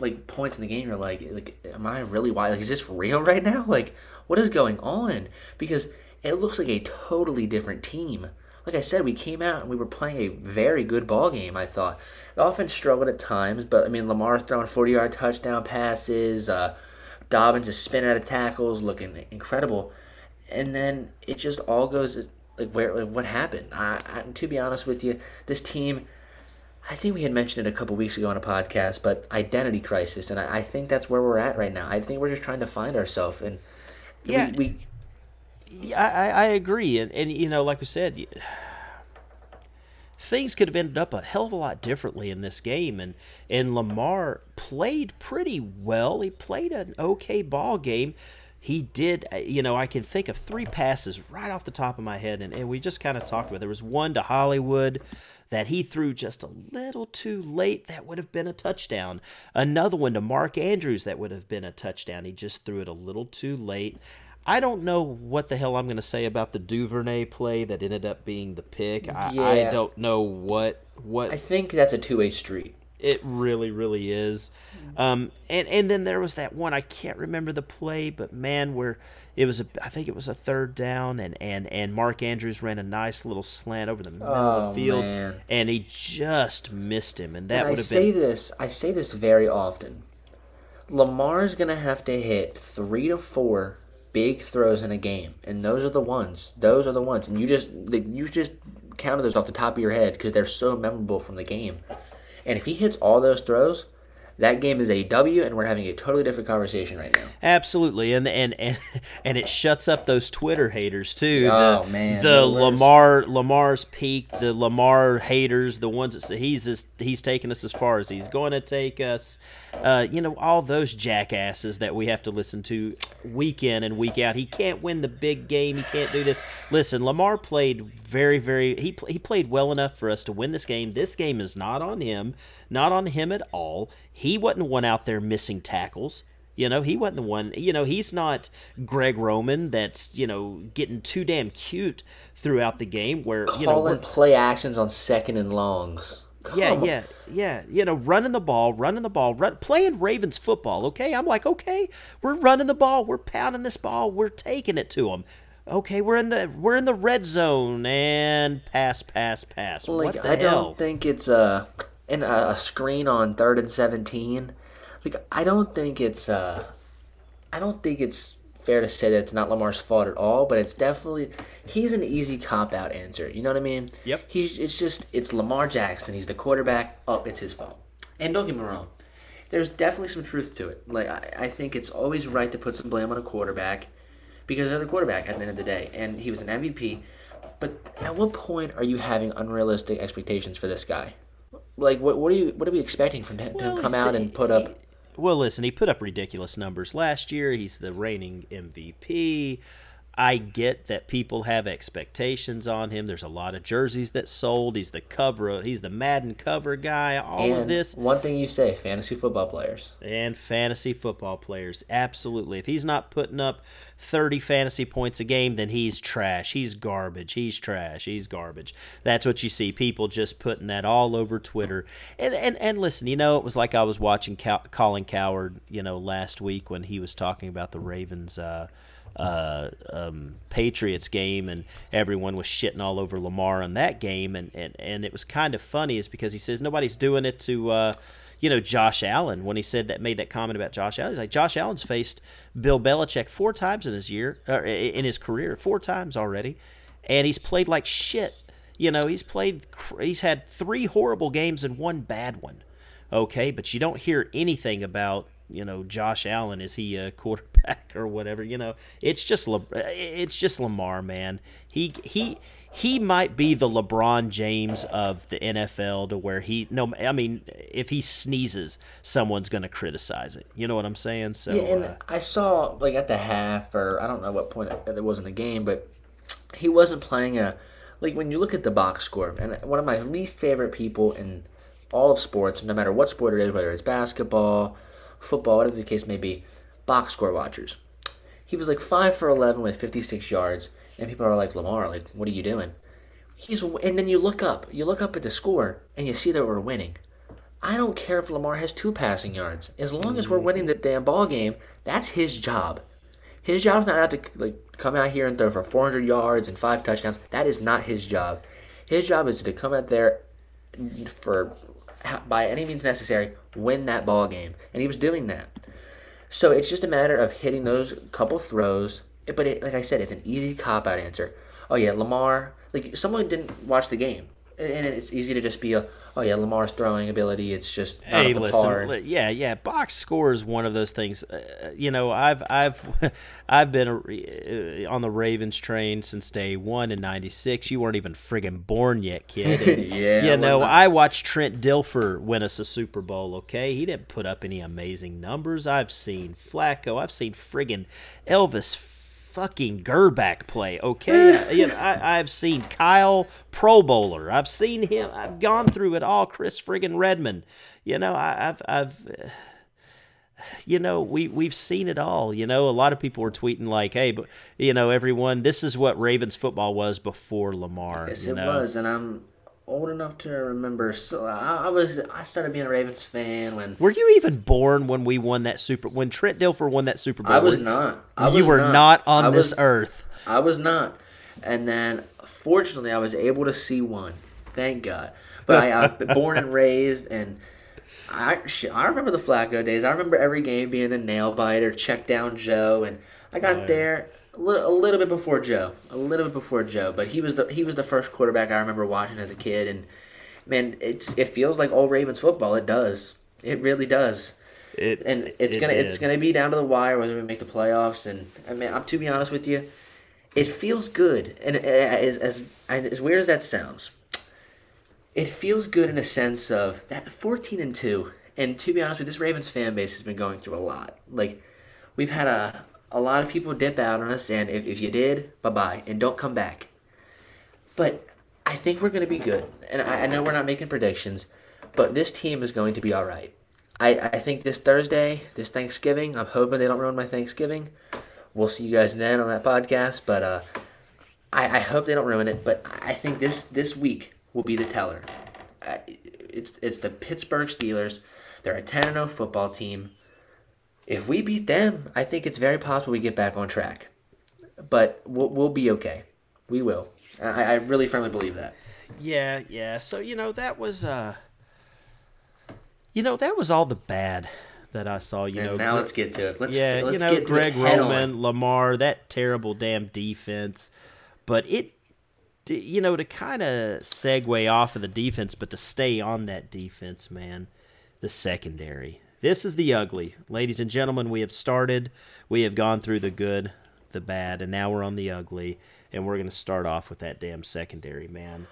like points in the game you're like, like, am I really wild? Like, is this real right now? Like, what is going on? Because it looks like a totally different team. Like I said, we came out and we were playing a very good ball game. I thought the offense struggled at times, but I mean Lamar's throwing forty yard touchdown passes. Uh, Dobbins is spinning out of tackles, looking incredible, and then it just all goes like where like what happened. I, I to be honest with you, this team. I think we had mentioned it a couple weeks ago on a podcast, but identity crisis, and I, I think that's where we're at right now. I think we're just trying to find ourselves, and Yeah. we, we Yeah, I, I agree, and and you know, like we said, things could have ended up a hell of a lot differently in this game, and and Lamar played pretty well. He played an okay ball game. He did, uh, you know, I can think of three passes right off the top of my head, and, and we just kind of talked about. it. There was one to Hollywood that he threw just a little too late. That would have been a touchdown. Another one to Mark Andrews that would have been a touchdown. He just threw it a little too late. I don't know what the hell I'm going to say about the Duvernay play that ended up being the pick. I, I don't know what what I think that's a two way street. it really, really is. Um, and and then there was that one I can't remember the play, but man, where it was a I think it was a third down, and and and Mark Andrews ran a nice little slant over the middle of Oh, the field, man. and he just missed him, and that would I have say been this, I say this very often. Lamar's gonna have to hit three to four big throws in a game, and those are the ones. Those are the ones, and you just like, you just counted those off the top of your head because they're so memorable from the game. And if he hits all those throws, that game is a W, and we're having a totally different conversation right now. Absolutely, and and and (laughs) and it shuts up those Twitter haters too. Oh, the, man, the. Lamar Lamar's peak, the Lamar haters, the ones that say he's as, he's taking us as far as he's going to take us. Uh, you know, all those jackasses that we have to listen to week in and week out. He can't win the big game. He can't do this. Listen, Lamar played very, very. He he played well enough for us to win this game. This game is not on him, not on him at all. He wasn't the one out there missing tackles. You know, he wasn't the one. You know, he's not Greg Roman that's, you know, getting too damn cute throughout the game where, you know, we're, play actions on second and longs. yeah, on. yeah, yeah. You know, running the ball, running the ball, run, playing Ravens football. Okay, I'm like, okay, we're running the ball, we're pounding this ball, we're taking it to them. Okay, we're in the we're in the red zone and pass, pass, pass. Like what the I hell? don't think it's uh in a, a screen on third and seventeen. Like I don't think it's uh I don't think it's fair to say that it's not Lamar's fault at all, but it's definitely he's an easy cop out answer. You know what I mean? Yep. He's it's just it's Lamar Jackson. He's the quarterback. Oh, it's his fault. And don't get me wrong, there's definitely some truth to it. Like I, I think it's always right to put some blame on a quarterback because they're the quarterback at the end of the day, and he was an MVP. But at what point are you having unrealistic expectations for this guy? Like, what what are you what are we expecting from him Well, to come out the- and put up? Well, listen, he put up ridiculous numbers last year. He's the reigning MVP. I get that people have expectations on him. There's a lot of jerseys that sold. He's the cover. He's the Madden cover guy. All and of this One thing you say, fantasy football players. and fantasy football players. Absolutely. If he's not putting up 30 fantasy points a game, then he's trash. He's garbage. He's trash. He's garbage. That's what you see. People just putting that all over Twitter. And and, and listen, you know, it was like I was watching Cow- Colin Cowherd, you know, last week when he was talking about the Ravens uh uh, um, Patriots game, and everyone was shitting all over Lamar on that game, and, and, and it was kind of funny, is because he says nobody's doing it to, uh, you know, Josh Allen. When he said that, made that comment about Josh Allen, he's like Josh Allen's faced Bill Belichick four times in his year, in his career, four times already, and he's played like shit. You know, he's played, he's had three horrible games and one bad one. Okay, but you don't hear anything about you know Josh Allen is he a (laughs) quarterback or whatever? You know it's just Le- it's just Lamar man. He he he might be the LeBron James of the NFL to where he no I mean if he sneezes someone's going to criticize it. You know what I'm saying? So Yeah, and uh, I saw like at the half, or I don't know what point it was in the game, but he wasn't playing a like when you look at the box score. And one of my least favorite people in all of sports, no matter what sport it is, whether it's basketball, football, whatever the case may be, box score watchers. He was like five for eleven with fifty six yards, and people are like Lamar, like what are you doing? He's and then you look up, you look up at the score, and you see that we're winning. I don't care if Lamar has two passing yards. As long as we're mm-hmm. winning the damn ball game, that's his job. His job's not to like come out here and throw for 400 yards and five touchdowns. That is not his job. His job is to come out there for by any means necessary win that ball game, and he was doing that. So it's just a matter of hitting those couple throws. But it, like I said, it's an easy cop out answer. Oh yeah, Lamar. Like someone didn't watch the game, and it's easy to just be a oh yeah, Lamar's throwing ability. It's just Hey, listen, par. li- yeah, yeah. Box score is one of those things. Uh, you know, I've I've (laughs) I've been uh, on the Ravens train since day one in '96. You weren't even friggin' born yet, kid. (laughs) And, Yeah, you know. I watched Trent Dilfer win us a Super Bowl. Okay, he didn't put up any amazing numbers. I've seen Flacco. I've seen friggin' Elvis. Fucking Grbac play, okay? (laughs) you know, I, I've seen Kyle Pro Bowler. I've seen him. I've gone through it all. Chris friggin' Redman. You know, I, I've, I've, (sighs) you know, we we've seen it all. You know, a lot of people were tweeting like, "Hey, but you know, everyone, this is what Ravens football was before Lamar." Yes, you it know? was, and I'm old enough to remember. So I, I was. I started being a Ravens fan when Were you even born when we won that Super? When Trent Dilfer won that Super Bowl? I was not. I you was were not, on I this earth. I was not. And then, fortunately, I was able to see one. Thank God. But I, I've been born and (laughs) raised, and I I remember the Flacco days. I remember every game being a nail biter, check down Joe, and I got oh, there a little, a little bit before Joe, a little bit before Joe. But he was the he was the first quarterback I remember watching as a kid, and man, it's it feels like old Ravens football. It does. It really does It, and it's it gonna it's gonna be down to the wire whether we make the playoffs. And I mean, I'm to be honest with you, it feels good. And uh, as as and as weird as that sounds, it feels good in a sense of that 14 and two. And to be honest with you, this Ravens fan base has been going through a lot. Like we've had a a lot of people dip out on us, and if, if you did, bye bye, and don't come back. But I think we're going to be good. And I, I know we're not making predictions, but this team is going to be all right. I, I think this Thursday, this Thanksgiving, I'm hoping they don't ruin my Thanksgiving. We'll see you guys then on that podcast. But uh, I, I hope they don't ruin it. But I think this this week will be the teller. I, it's it's the Pittsburgh Steelers. They're a 10 0 football team. If we beat them, I think it's very possible we get back on track. But we'll, we'll be okay. We will. I, I really firmly believe that. Yeah, yeah. So you know that was uh, you know that was all the bad that I saw. You And know, now let's get to it. Let's, yeah, let's you know, get Greg on. Roman, Lamar, that terrible damn defense. But it, you know, to kind of segue off of the defense, but to stay on that defense, man, the secondary. This is the ugly. Ladies and gentlemen, we have started. We have gone through the good, the bad, and now we're on the ugly. And we're going to start off with that damn secondary, man.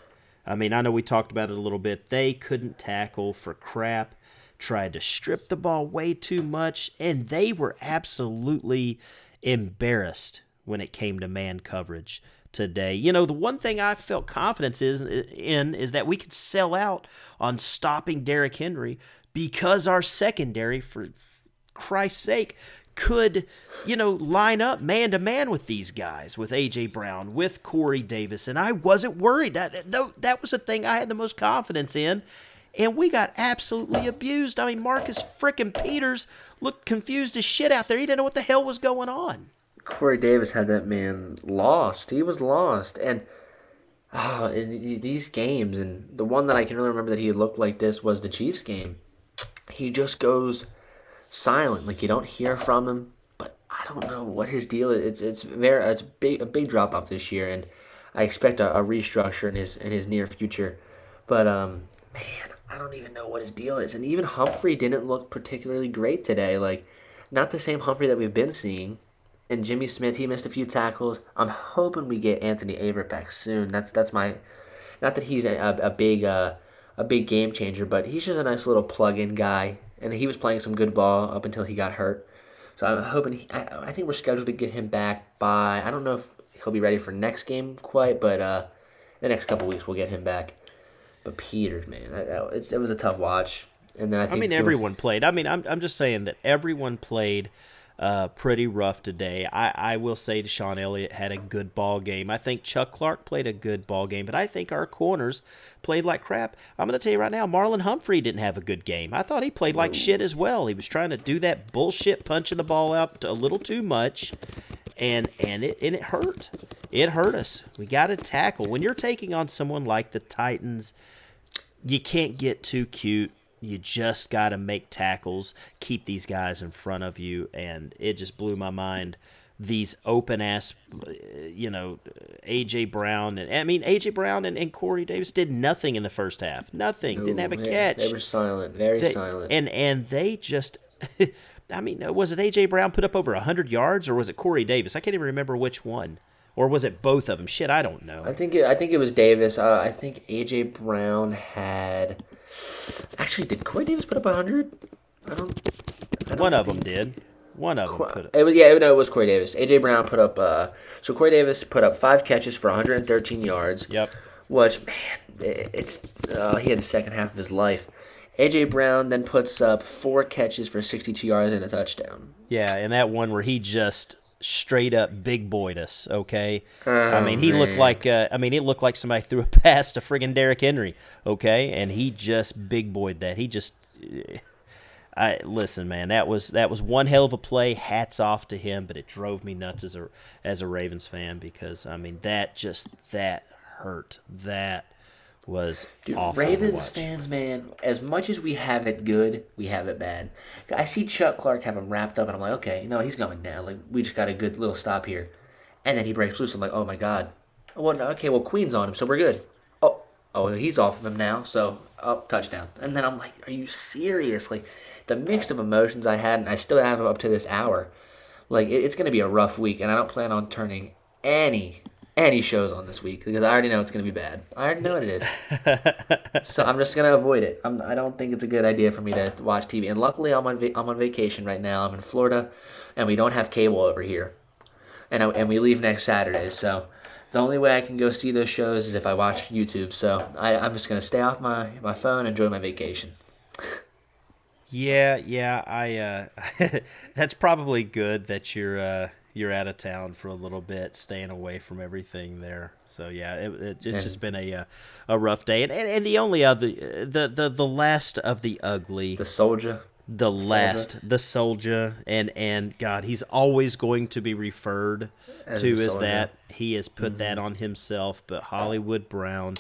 I mean, I know we talked about it a little bit. They couldn't tackle for crap, tried to strip the ball way too much, and they were absolutely embarrassed when it came to man coverage today. You know, the one thing I felt confidence is in is that we could sell out on stopping Derrick Henry because our secondary, for Christ's sake, could, you know, line up man to man with these guys, with AJ Brown, with Corey Davis, and I wasn't worried. That that was the thing I had the most confidence in. And we got absolutely abused. I mean, Marcus frickin' Peters looked confused as shit out there. He didn't know what the hell was going on. Corey Davis had that man lost. He was lost. And oh, these games, and the one that I can really remember that he looked like this was the Chiefs game. He just goes silent, like you don't hear from him. But I don't know what his deal is. It's it's very it's big a big drop off this year, and I expect a, a restructure in his in his near future. But um, man, I don't even know what his deal is. And even Humphrey didn't look particularly great today. Like, not the same Humphrey that we've been seeing. And Jimmy Smith, he missed a few tackles. I'm hoping we get Anthony Averett back soon. That's that's my, not that he's a, a, big uh, a big game changer, but he's just a nice little plug-in guy. And he was playing some good ball up until he got hurt. So I'm hoping. He, I, I think we're scheduled to get him back by. I don't know if he'll be ready for next game quite, but uh, the next couple weeks we'll get him back. But Peters, man, that, that, it was a tough watch. And then I, I mean, everyone played. I mean, I'm I'm just saying that everyone played uh, pretty rough today. I, I will say DeShon Elliott had a good ball game. I think Chuck Clark played a good ball game, but I think our corners played like crap. I'm going to tell you right now, Marlon Humphrey didn't have a good game. I thought he played like shit as well. He was trying to do that bullshit punching the ball out a little too much, and and it and it hurt. It hurt us. We got to tackle when you're taking on someone like the Titans you can't get too cute. You just got to make tackles, keep these guys in front of you, and it just blew my mind. These open ass, you know, AJ Brown and I mean AJ Brown and, and Corey Davis did nothing in the first half. Nothing. Didn't have a catch. They were silent, very they, silent. And and they just. (laughs) I mean, was it AJ Brown put up over hundred yards, or was it Corey Davis? I can't even remember which one or was it both of them? Shit, I don't know. I think it, I think it was Davis. Uh, I think AJ Brown had. Actually, did Corey Davis put up hundred? I don't. I don't One of them did. One of them put up. It was yeah, no, it was Corey Davis. AJ Brown put up. Uh, so Corey Davis put up five catches for 113 yards. Yep. Which man, it's uh, he had the second half of his life. AJ Brown then puts up four catches for 62 yards and a touchdown. Yeah, and that one where he just straight up big boyed us. Okay, oh, I mean he man. looked like uh, I mean it looked like somebody (laughs) threw a pass to friggin' Derrick Henry. Okay, and he just big boyed that. He just. I listen, man. That was that was one hell of a play. Hats off to him, but it drove me nuts as a as a Ravens fan because I mean that just that hurt. That was Dude, Ravens fans, man, as much as we have it good, we have it bad. I see Chuck Clark have him wrapped up, and I'm like, okay, you no, he's going down. Like, we just got a good little stop here. And then he breaks loose. I'm like, oh my god. Well, okay, well, Queen's on him, so we're good. Oh, oh, he's off of him now, so, oh, touchdown. And then I'm like, are you serious? Like, the mix of emotions I had, and I still have him up to this hour. Like, it's going to be a rough week, and I don't plan on turning any any shows on this week because I already know it's going to be bad. I already know what it is. so I'm just going to avoid it. I'm, I don't think it's a good idea for me to watch TV. And luckily, I'm on va- I'm on vacation right now. I'm in Florida, and we don't have cable over here, and I, and we leave next Saturday. So the only way I can go see those shows is if I watch YouTube. So I, I'm just going to stay off my my phone, enjoy my vacation. yeah, yeah. I uh, (laughs) that's probably good that you're. Uh you're out of town for a little bit, staying away from everything there. So yeah, it, it, it's just been a uh, a rough day, and, and, and the only other the, the the last of the ugly, the soldier, the last, the soldier, and and God, he's always going to be referred to as that. He has put mm-hmm. that on himself. But Hollywood Brown,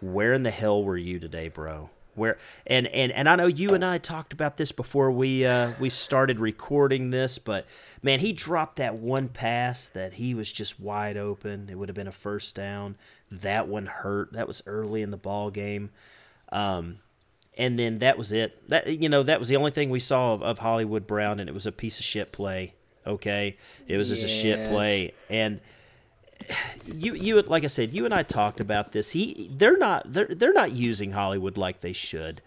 where in the hell were you today, bro? Where and and and I know you and I talked about this before we uh, we started recording this, but man, he dropped that one pass that he was just wide open. It would have been a first down. That one hurt. That was early in the ball game. Um, and then that was it. That you know that was the only thing we saw of, of Hollywood Brown, and it was a piece of shit play. Okay, it was just a shit play, and you you like I said, you and I talked about this. He they're not they're they're not using Hollywood like they should.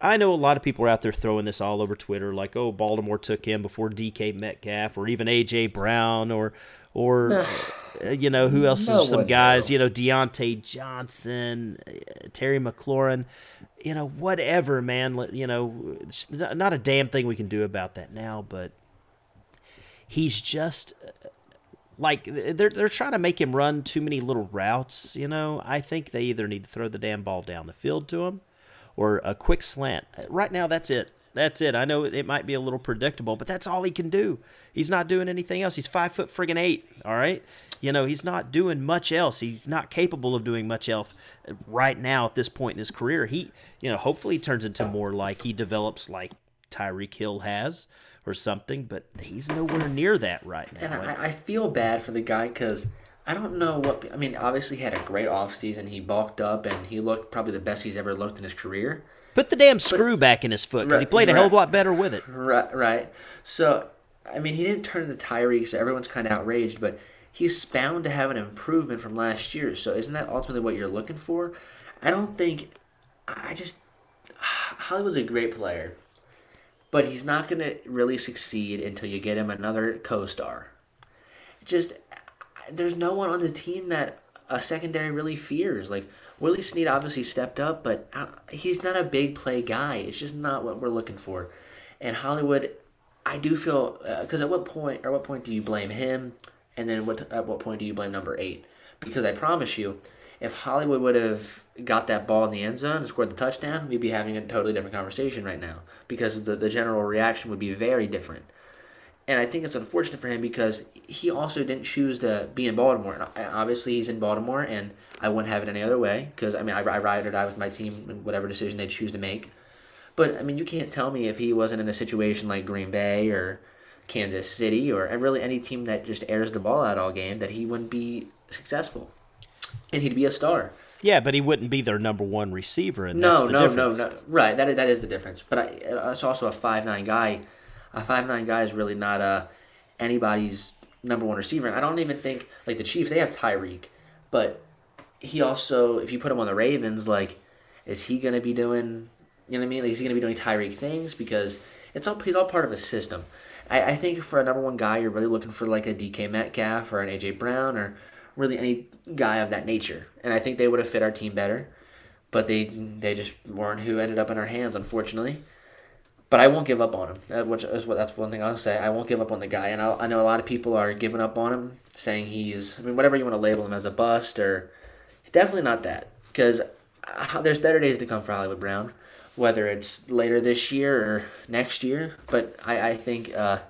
I know a lot of people are out there throwing this all over Twitter, like, "Oh, Baltimore took him before DK Metcalf, or even AJ Brown, or or (sighs) uh, you know who else No is some guys? You know Diontae Johnson, uh, Terry McLaurin. You know whatever, man. You know, not a damn thing we can do about that now. But he's just uh, like they're they're trying to make him run too many little routes. You know, I think they either need to throw the damn ball down the field to him, or a quick slant. Right now, that's it. That's it. I know it might be a little predictable, but that's all he can do. He's not doing anything else. He's five foot friggin' eight. All right, you know he's not doing much else. He's not capable of doing much else right now at this point in his career. He, you know, hopefully turns into more like he develops like Tyreek Hill has or something, but he's nowhere near that right now. And I, I feel bad for the guy because I don't know what. I mean, obviously, he had a great offseason. He bulked up and he looked probably the best he's ever looked in his career. Put the damn screw back in his foot because he played a hell of a lot better with it. Right, right. So, I mean, he didn't turn into Tyreek, so everyone's kind of outraged, but he's bound to have an improvement from last year. So, isn't that ultimately what you're looking for? I don't think. I just. (sighs) Hollywood's a great player, but he's not going to really succeed until you get him another co star. Just. There's no one on the team that a secondary really fears. Like, Willie Snead obviously stepped up, but uh, he's not a big play guy. It's just not what we're looking for. And Hollywood, I do feel because at what point, or what point do you blame him, and then what at what point do you blame number eight? Because I promise you, if Hollywood would have got that ball in the end zone and scored the touchdown, we'd be having a totally different conversation right now. Because the the general reaction would be very different. And I think it's unfortunate for him because he also didn't choose to be in Baltimore. And obviously, he's in Baltimore, and I wouldn't have it any other way. Because I mean, I, I ride or die with my team in whatever decision they choose to make. But I mean, you can't tell me if he wasn't in a situation like Green Bay or Kansas City or really any team that just airs the ball out all game that he wouldn't be successful, and he'd be a star. Yeah, but he wouldn't be their number one receiver, and No, no, difference. no, no. Right, that is, that is the difference. But I, it's also a five nine guy. A five nine guy is really not uh, anybody's number one receiver. And I don't even think like the Chiefs. They have Tyreek, but he also, if you put him on the Ravens, like, is he gonna be doing? You know what I mean? Like, is he gonna be doing Tyreek things? Because it's all he's all part of a system. I, I think for a number one guy, you're really looking for like a DK Metcalf or an AJ Brown or really any guy of that nature. And I think they would have fit our team better but they they just weren't who ended up in our hands, unfortunately. But I won't give up on him. Uh, Which is what that's one thing I'll say. I won't give up on the guy, and I'll, I know a lot of people are giving up on him, saying he's I mean whatever you want to label him as a bust or definitely not that because there's better days to come for Hollywood Brown, whether it's later this year or next year. But I I think uh,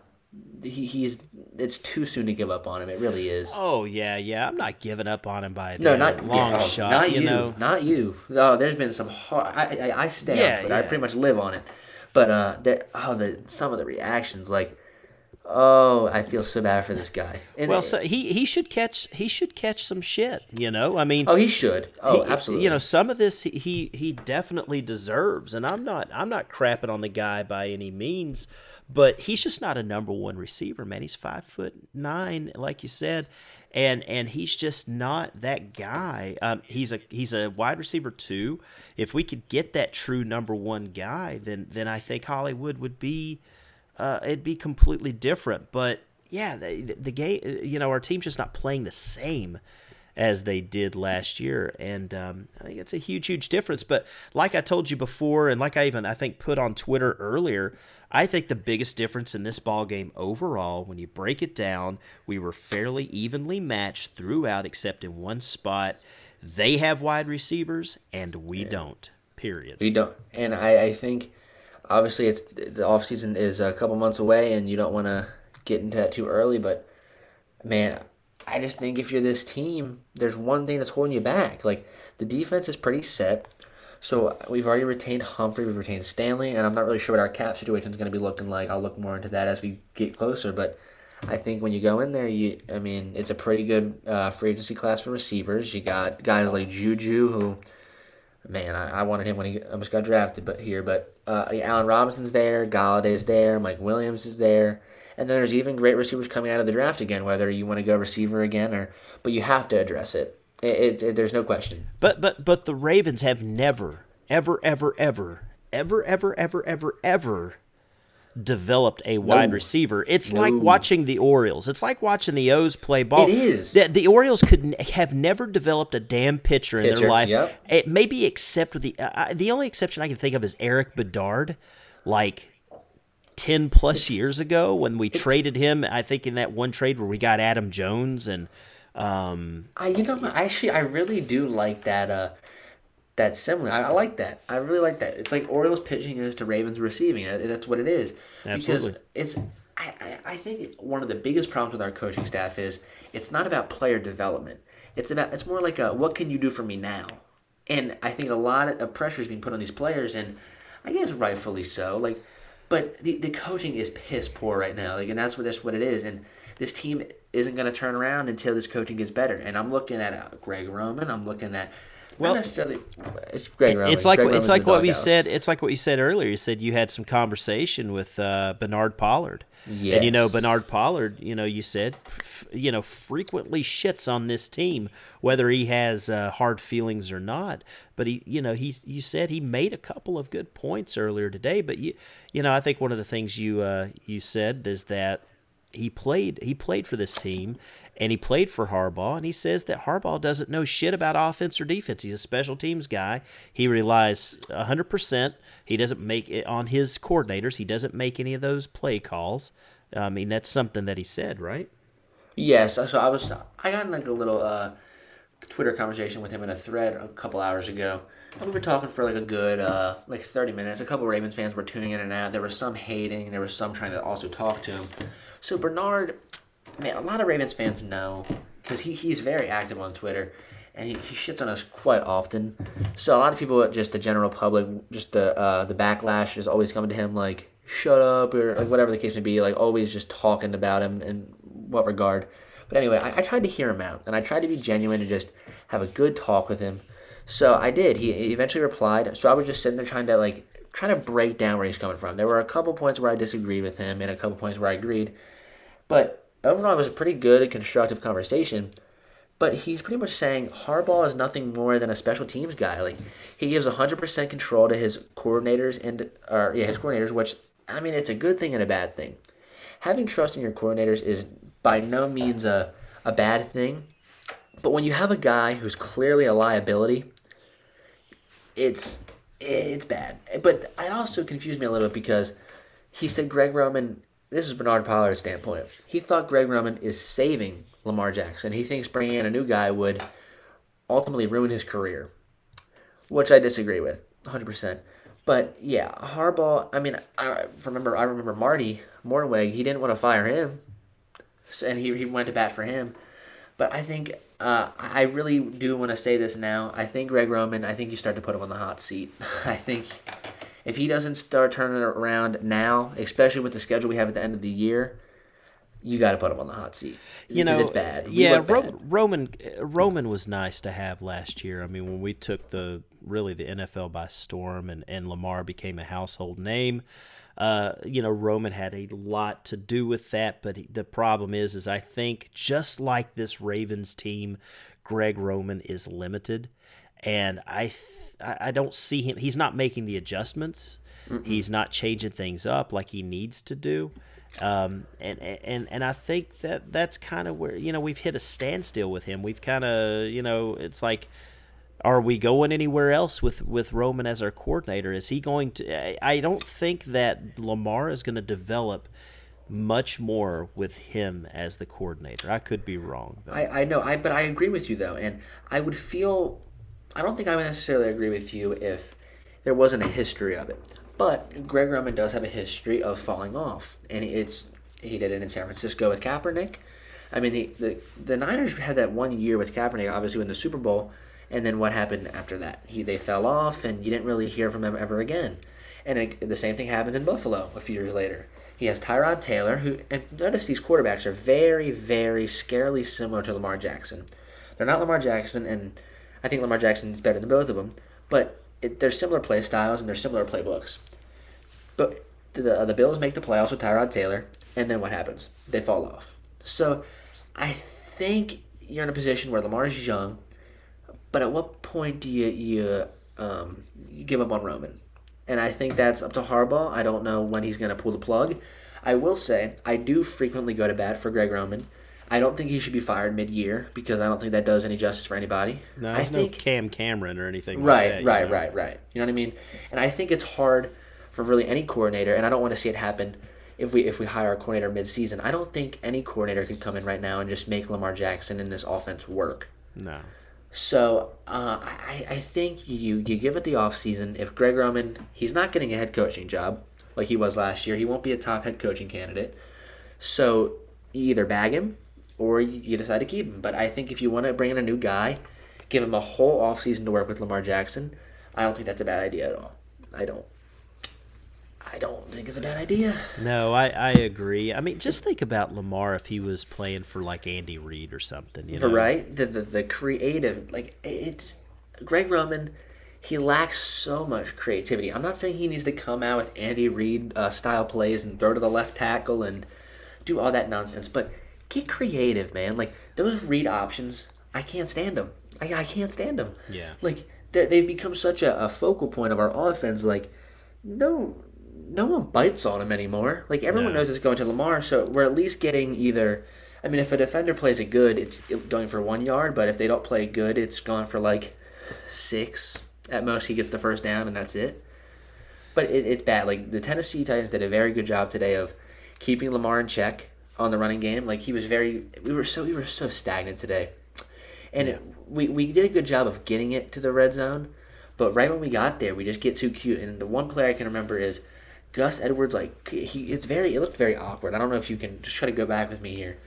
he, he's it's too soon to give up on him. It really is. Oh yeah, yeah. I'm not giving up on him by a No, not long yeah, oh, shot. Not you, you, know, not you. Oh, there's been some hard. I I, I stay Yeah, on Twitter. I pretty much live on it. But uh, there. Oh, the some of the reactions, like, oh, I feel so bad for this guy. And well, so he he should catch he should catch some shit. You know, I mean, oh, he should. Oh, he- absolutely. You know, some of this he, he he definitely deserves, and I'm not I'm not crapping on the guy by any means, but he's just not a number one receiver, man. He's five foot nine, like you said, and and he's just not that guy. Um, he's a he's a wide receiver too. If we could get that true number one guy, then then I think Hollywood would be uh, it'd be completely different. But yeah, the, the game, you know, our team's just not playing the same as they did last year, and um, I think it's a huge, huge difference. But like I told you before, and like I even I think put on Twitter earlier, I think the biggest difference in this ball game overall, when you break it down, we were fairly evenly matched throughout, except in one spot. They have wide receivers, and we don't. Period. we don't. And I I think obviously it's the off season is a couple months away, and you don't want to get into that too early. But man, I just think if you're this team, there's one thing that's holding you back. Like the defense is pretty set. So we've already retained Humphrey, we've retained Stanley, and I'm not really sure what our cap situation is going to be looking like. I'll look more into that as we get closer. But I think when you go in there, you I mean it's a pretty good uh, free agency class for receivers. You got guys like Juju who man, I, I wanted him when he almost got drafted, but here, but uh, Allen Robinson's there, Golladay's there, Mike Williams is there, and then there's even great receivers coming out of the draft again. Whether you want to go receiver again or, but you have to address it. It, it, it- there's no question. But but but the Ravens have never, ever, ever, ever, ever, ever, ever, ever, ever developed a wide receiver. It's like watching the Orioles. It's like watching the O's play ball. It is. The, the Orioles could n- have never developed a damn pitcher in Pitcher, their life. yep. It maybe except with the uh, the only exception I can think of is Erik Bedard, like. 10 plus years ago when we traded him i think in that one trade where we got adam jones and um, I you know actually I really do like that uh that similar. I, I like that. I really like that. It's like Orioles pitching is to Ravens receiving. That's what it is. Absolutely. Because it's I, I, I think one of the biggest problems with our coaching staff is it's not about player development. It's about it's more like a what can you do for me now? And I think a lot of pressure is being put on these players and I guess rightfully so. Like but the, the coaching is piss poor right now. Like and that's what that's what it is. And this team isn't going to turn around until this coaching gets better. And I'm looking at uh, Greg Roman. I'm looking at Well, not necessarily it's Greg Roman. It's like Greg it's Roman's like what we doghouse. said. It's like what you said earlier. You said you had some conversation with uh, Bernard Pollard, and you know Bernard Pollard. You know you said, f- you know, frequently shits on this team, whether he has uh, hard feelings or not. But he, you know, he's you said he made a couple of good points earlier today. But you, you know, I think one of the things you uh, you said is that he played he played for this team and he played for Harbaugh and he says that Harbaugh doesn't know shit about offense or defense. He's a special teams guy. He relies 100%. He doesn't make it on his coordinators. He doesn't make any of those play calls. I mean, that's something that he said, right? Yes, so I was I got in like a little uh, Twitter conversation with him in a thread a couple hours ago. We were talking for like a good uh, like thirty minutes. A couple Ravens fans were tuning in and out. There was some hating. There was some trying to also talk to him. So Bernard, man, a lot of Ravens fans know because he, he's very active on Twitter. And he, he shits on us quite often, so a lot of people, just the general public, just the uh, the backlash is always coming to him like shut up or like whatever the case may be, like always just talking about him in what regard. But anyway, I, I tried to hear him out, and I tried to be genuine and just have a good talk with him. So I did. He eventually replied. So I was just sitting there trying to like trying to break down where he's coming from. There were a couple points where I disagreed with him, and a couple points where I agreed. But overall, it was a pretty good and constructive conversation. But he's pretty much saying Harbaugh is nothing more than a special teams guy. Like he gives 100% control to his coordinators and or yeah, his coordinators, which I mean, it's a good thing and a bad thing. Having trust in your coordinators is by no means a a bad thing. But when you have a guy who's clearly a liability, it's it's bad. But it also confused me a little bit because he said Greg Roman. This is Bernard Pollard's standpoint. He thought Greg Roman is saving Lamar Jackson. He thinks bringing in a new guy would ultimately ruin his career, which I disagree with 100%. But yeah, Harbaugh. I mean, I remember. I remember Marty Mornhinweg. He didn't want to fire him, and he he went to bat for him. But I think uh, I really do want to say this now. I think Greg Roman. I think you start to put him on the hot seat. (laughs) I think if he doesn't start turning it around now, especially with the schedule we have at the end of the year, you got to put him on the hot seat. You know, it's bad. We yeah, Ro- bad. Roman Roman was nice to have last year. I mean, when we took the really the NFL by storm and and Lamar became a household name. Uh, you know, Roman had a lot to do with that, but he, the problem is, is I think just like this Ravens team, Greg Roman is limited, and I, th- I don't see him. He's not making the adjustments. He's not changing things up like he needs to do. Um, and, and and I think that that's kind of where you know we've hit a standstill with him. We've kind of you know it's like, are we going anywhere else with with Roman as our coordinator? Is he going to? I- don't think that Lamar is going to develop much more with him as the coordinator. I could be wrong though. I, I know, I but I agree with you though, and I would feel, I don't think I would necessarily agree with you if there wasn't a history of it. But Greg Roman does have a history of falling off, and it's he did it in San Francisco with Kaepernick. I mean, the the, the Niners had that one year with Kaepernick, obviously in the Super Bowl, and then what happened after that? He they fell off, and you didn't really hear from him ever again. And it, the same thing happens in Buffalo a few years later. He has Tyrod Taylor, who and notice these quarterbacks are very, very scarily similar to Lamar Jackson. They're not Lamar Jackson, and I think Lamar Jackson is better than both of them. But it, they're similar play styles and they're similar playbooks. But the the Bills make the playoffs with Tyrod Taylor, and then what happens? They fall off. So I think you're in a position where Lamar's young, but at what point do you you um, you give up on Roman? and I think that's up to Harbaugh. I don't know when he's going to pull the plug. I will say I do frequently go to bat for Greg Roman. I don't think he should be fired mid-year because I don't think that does any justice for anybody. No, I there's no think Cam Cameron or anything. right, like that, you right, know? right, right. You know what I mean? And I think it's hard for really any coordinator, and I don't want to see it happen if we if we hire a coordinator mid-season. I don't think any coordinator could come in right now and just make Lamar Jackson and this offense work. No. So uh, I, I think you you give it the offseason. If Greg Roman, he's not getting a head coaching job like he was last year. He won't be a top head coaching candidate. So you either bag him or you decide to keep him. But I think if you want to bring in a new guy, give him a whole offseason to work with Lamar Jackson, I don't think that's a bad idea at all. I don't. I don't think it's a bad idea. No, I, I agree. I mean, just think about Lamar if he was playing for like Andy Reid or something. You know, Right? The, the the creative like it's Greg Roman. He lacks so much creativity. I'm not saying he needs to come out with Andy Reid uh, style plays and throw to the left tackle and do all that nonsense, but get creative, man. Like those read options, I can't stand them. I, I can't stand them. Yeah. Like they've become such a, a focal point of our offense. Like no, no one bites on him anymore. Like everyone No. knows it's going to Lamar, so we're at least getting either. I mean, if a defender plays it good, it's going for one yard. But if they don't play good, it's gone for like six at most. He gets the first down, and that's it. But it, it's bad. Like the Tennessee Titans did a very good job today of keeping Lamar in check on the running game. Like he was very. We were so we were so stagnant today, and it, we we did a good job of getting it to the red zone. But right when we got there, we just get too cute. And the one play I can remember is Gus Edwards. Like he, it's very. It looked very awkward. I don't know if you can just try to go back with me here.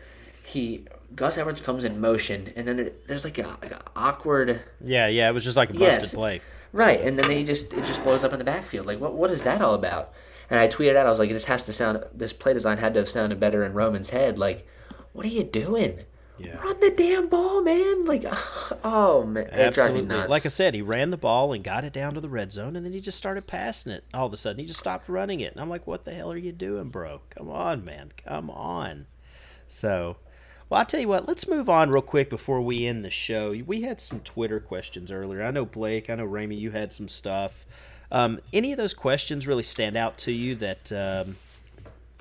He Gus Edwards comes in motion, and then there, there's like a, like a awkward. Yeah, yeah. It was just like a busted Yes. play. Right, and then they just it just blows up in the backfield. Like what what is that all about? And I tweeted out, I was like, this has to sound this play design had to have sounded better in Roman's head. Like, what are you doing? Yeah. Run the damn ball, man! Like, (laughs) oh man, Absolutely. Like I said, he ran the ball and got it down to the red zone, and then he just started passing it. All of a sudden, he just stopped running it, and I'm like, "What the hell are you doing, bro? Come on, man, come on." So, well, I'll tell you what. Let's move on real quick before we end the show. We had some Twitter questions earlier. I know Blake. I know Ramey. You had some stuff. Um, any of those questions really stand out to you that um,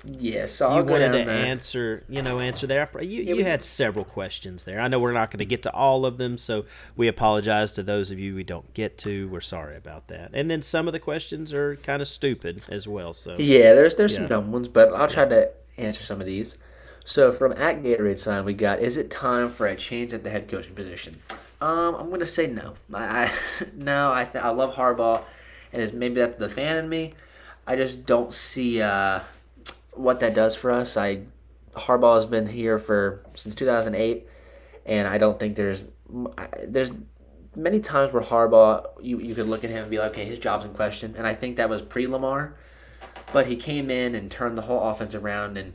yeah, so you I'll go wanted to there. answer, you know, answer there. You, you had several questions there. I know we're not going to get to all of them, so we apologize to those of you we don't get to. We're sorry about that. And then some of the questions are kind of stupid as well. So Yeah, there's there's Yeah. some dumb ones, but I'll try to answer some of these. So from at Gatorade sign, we got: Is it time for a change at the head coaching position? Um, I'm gonna say no. I, I (laughs) no, I th- I love Harbaugh, and it's maybe that's the fan in me. I just don't see uh, what that does for us. I Harbaugh has been here for since 2008, and I don't think there's there's many times where Harbaugh you you could look at him and be like, okay, his job's in question, and I think that was pre Lamar but he came in and turned the whole offense around and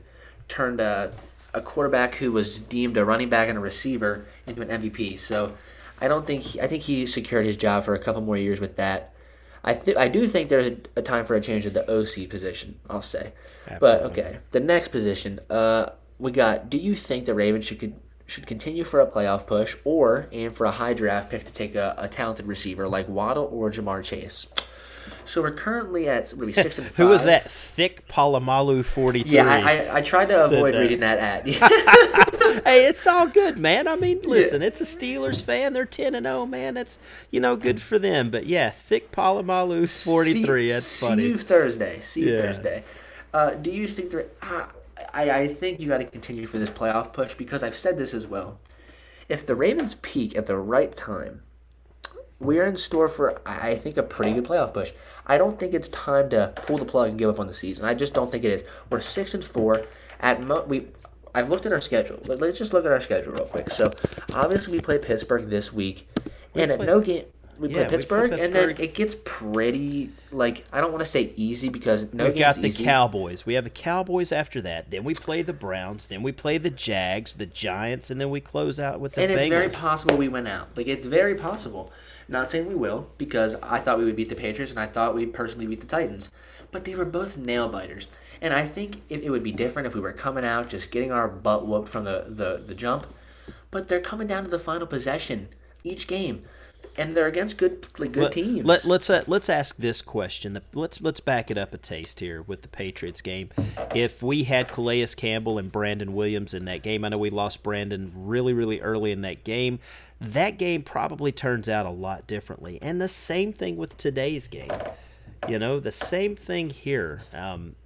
turned a, a quarterback who was deemed a running back and a receiver into an MVP. So I don't think he, I think he secured his job for a couple more years with that. I th- I do think there's a, time for a change at the OC position. I'll say, but okay, the next position. Uh, we got. Do you think the Ravens should con- should continue for a playoff push or aim for a high draft pick to take a, a talented receiver like Waddle or Ja'Marr Chase? So we're currently at we six and five. (laughs) who was that? Thick Palomalu forty three. Yeah, I, I, I tried to avoid that. reading that ad. (laughs) hey, it's all good, man. I mean, listen, it's a Steelers fan. They're ten and zero, man. That's you know good for them. But yeah, Thick Palomalu forty three. See- That's See funny. you Thursday. See you Yeah. Thursday. Uh, do you think there? Uh, I I think you got to continue for this playoff push because I've said this as well. If the Ravens peak at the right time, we are in store for I think a pretty good playoff push. I don't think it's time to pull the plug and give up on the season. I just don't think it is. We're six and four. At mo- we, I've looked at our schedule. Let- Let's just look at our schedule real quick. So obviously we play Pittsburgh this week, and at no game we Yeah, play we play Pittsburgh, and then it gets pretty like I don't want to say easy because no We've game's got the easy. Cowboys. We have the Cowboys after that. Then we play the Browns. Then we play the Jags, the Giants, and then we close out with the and it's Bengals. very possible we went out. Like it's very possible. Not saying we will because I thought we would beat the Patriots and I thought we'd personally beat the Titans, but they were both nail biters. And I think it, it would be different if we were coming out just getting our butt whooped from the, the, the jump. But they're coming down to the final possession each game. and they're against good like, good let, teams. Let, let's uh, let's ask this question. Let's let's back it up a taste here with the Patriots game. If we had Calais Campbell and Brandon Williams in that game, I know we lost Brandon really really early in that game. That game probably turns out a lot differently. And the same thing with today's game. You know, the same thing here. Um,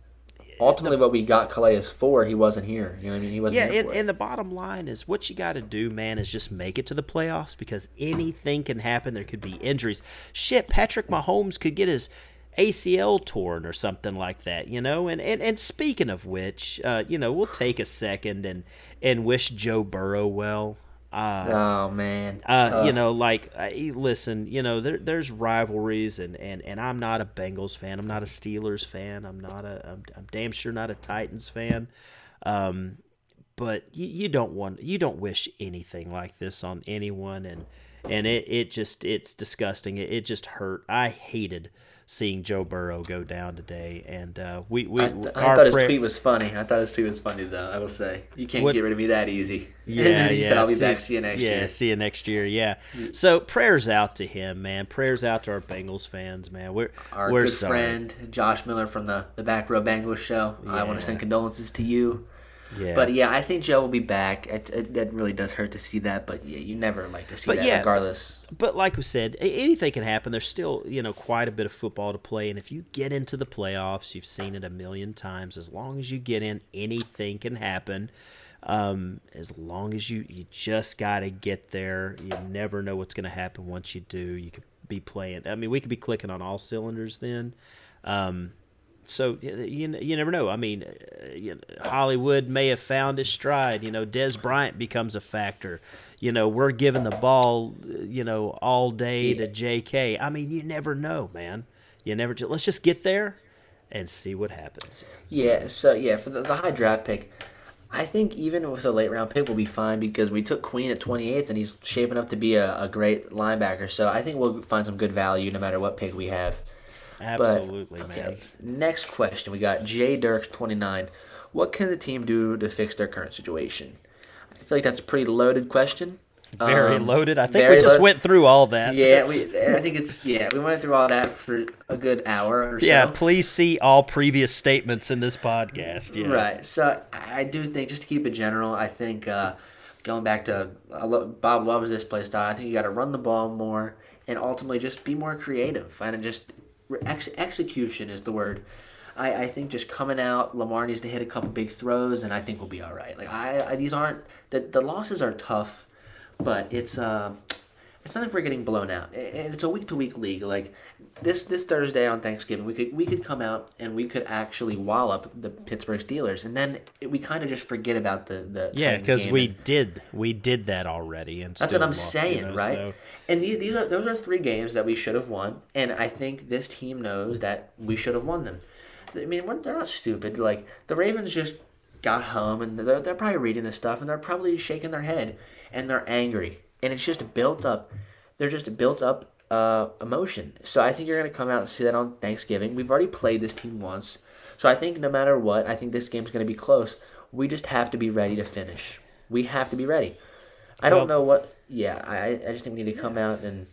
ultimately what we got Calais for, he wasn't here. You know what I mean? He wasn't yeah, here and, and the bottom line is what you got to do, man, is just make it to the playoffs because anything can happen. There could be injuries. Shit, Patrick Mahomes could get his ACL torn or something like that, you know. And and, and speaking of which, uh, you know, we'll take a second and and wish Joe Burrow well. Uh, oh man. uh, you know, like, uh, listen, you know, there, there's rivalries, and, and, and I'm not a Bengals fan. I'm not a Steelers fan. I'm not a, I'm, I'm damn sure not a Titans fan. Um, but you, you don't want, you don't wish anything like this on anyone, and and it, it just, it's disgusting. It, it just hurt. I hated seeing Joe Burrow go down today, and uh, we, we, I, I thought his tweet was funny. I thought his tweet was funny though. I will say you can't What- get rid of me that easy. (laughs) Yeah, he yeah. said I'll be back. See you next yeah, year. Yeah, see you next year. Yeah. So prayers out to him, man. Prayers out to our Bengals fans, man. We're Our we're good sorry. friend Josh Miller from the the Back Row Bengals show. I want to send condolences to you. Yeah. But yeah, I think Joe will be back. It, it, that really does hurt to see that, but yeah, you never like to see But that, yeah, regardless. But like we said, anything can happen. There's still, you know, quite a bit of football to play, and if you get into the playoffs, you've seen it a million times. As long as you get in, anything can happen. Um, as long as you, you just got to get there. You never know what's going to happen once you do. You could be playing. I mean, we could be clicking on all cylinders then. Um, so you, you never know. I mean, uh, you know, Hollywood may have found his stride. You know, Dez Bryant becomes a factor. You know, we're giving the ball, uh, you know, all day to J.K. I mean, you never know, man. You never. Let's just get there and see what happens. Yeah, so yeah, for the, the high draft pick, I think even with a late round pick, we'll be fine because we took Queen at 28th and he's shaping up to be a, a great linebacker. So I think we'll find some good value no matter what pick we have. But, Absolutely, man. okay, next question. We got Jay Dirks 29. What can the team do to fix their current situation? I feel like that's a pretty loaded question. Very Um, loaded. I think we just loaded. went through all that. Yeah, we. I think it's yeah. We went through all that for a good hour or so. Yeah, please see all previous statements in this podcast. Yeah. Right. So I do think, just to keep it general, I think uh, going back to I lo- Bob loves this play style. I think you got to run the ball more and ultimately just be more creative and just ex- execution is the word. I, I think just coming out, Lamar needs to hit a couple big throws, and I think we'll be all right. Like I, I these aren't the the losses are tough, but it's uh, it's not like we're getting blown out. And it's a week to week league. Like this this Thursday on Thanksgiving, we could we could come out and we could actually wallop the Pittsburgh Steelers, and then it, we kind of just forget about the the Yeah, because we and- did we did that already, and that's what I'm lost, you saying, know, right? so- And these, these are those are three games that we should have won, and I think this team knows that we should have won them. I mean, we're, they're not stupid. Like the Ravens just got home, and they're they're probably reading this stuff, and they're probably shaking their head, and they're angry, and it's just built up. They're just built up uh, emotion. So I think you're gonna come out and see that on Thanksgiving. We've already played this team once, so I think no matter what, I think this game's gonna be close. We just have to be ready to finish. We have to be ready. I don't know what. Yeah, I I just think we need to come out and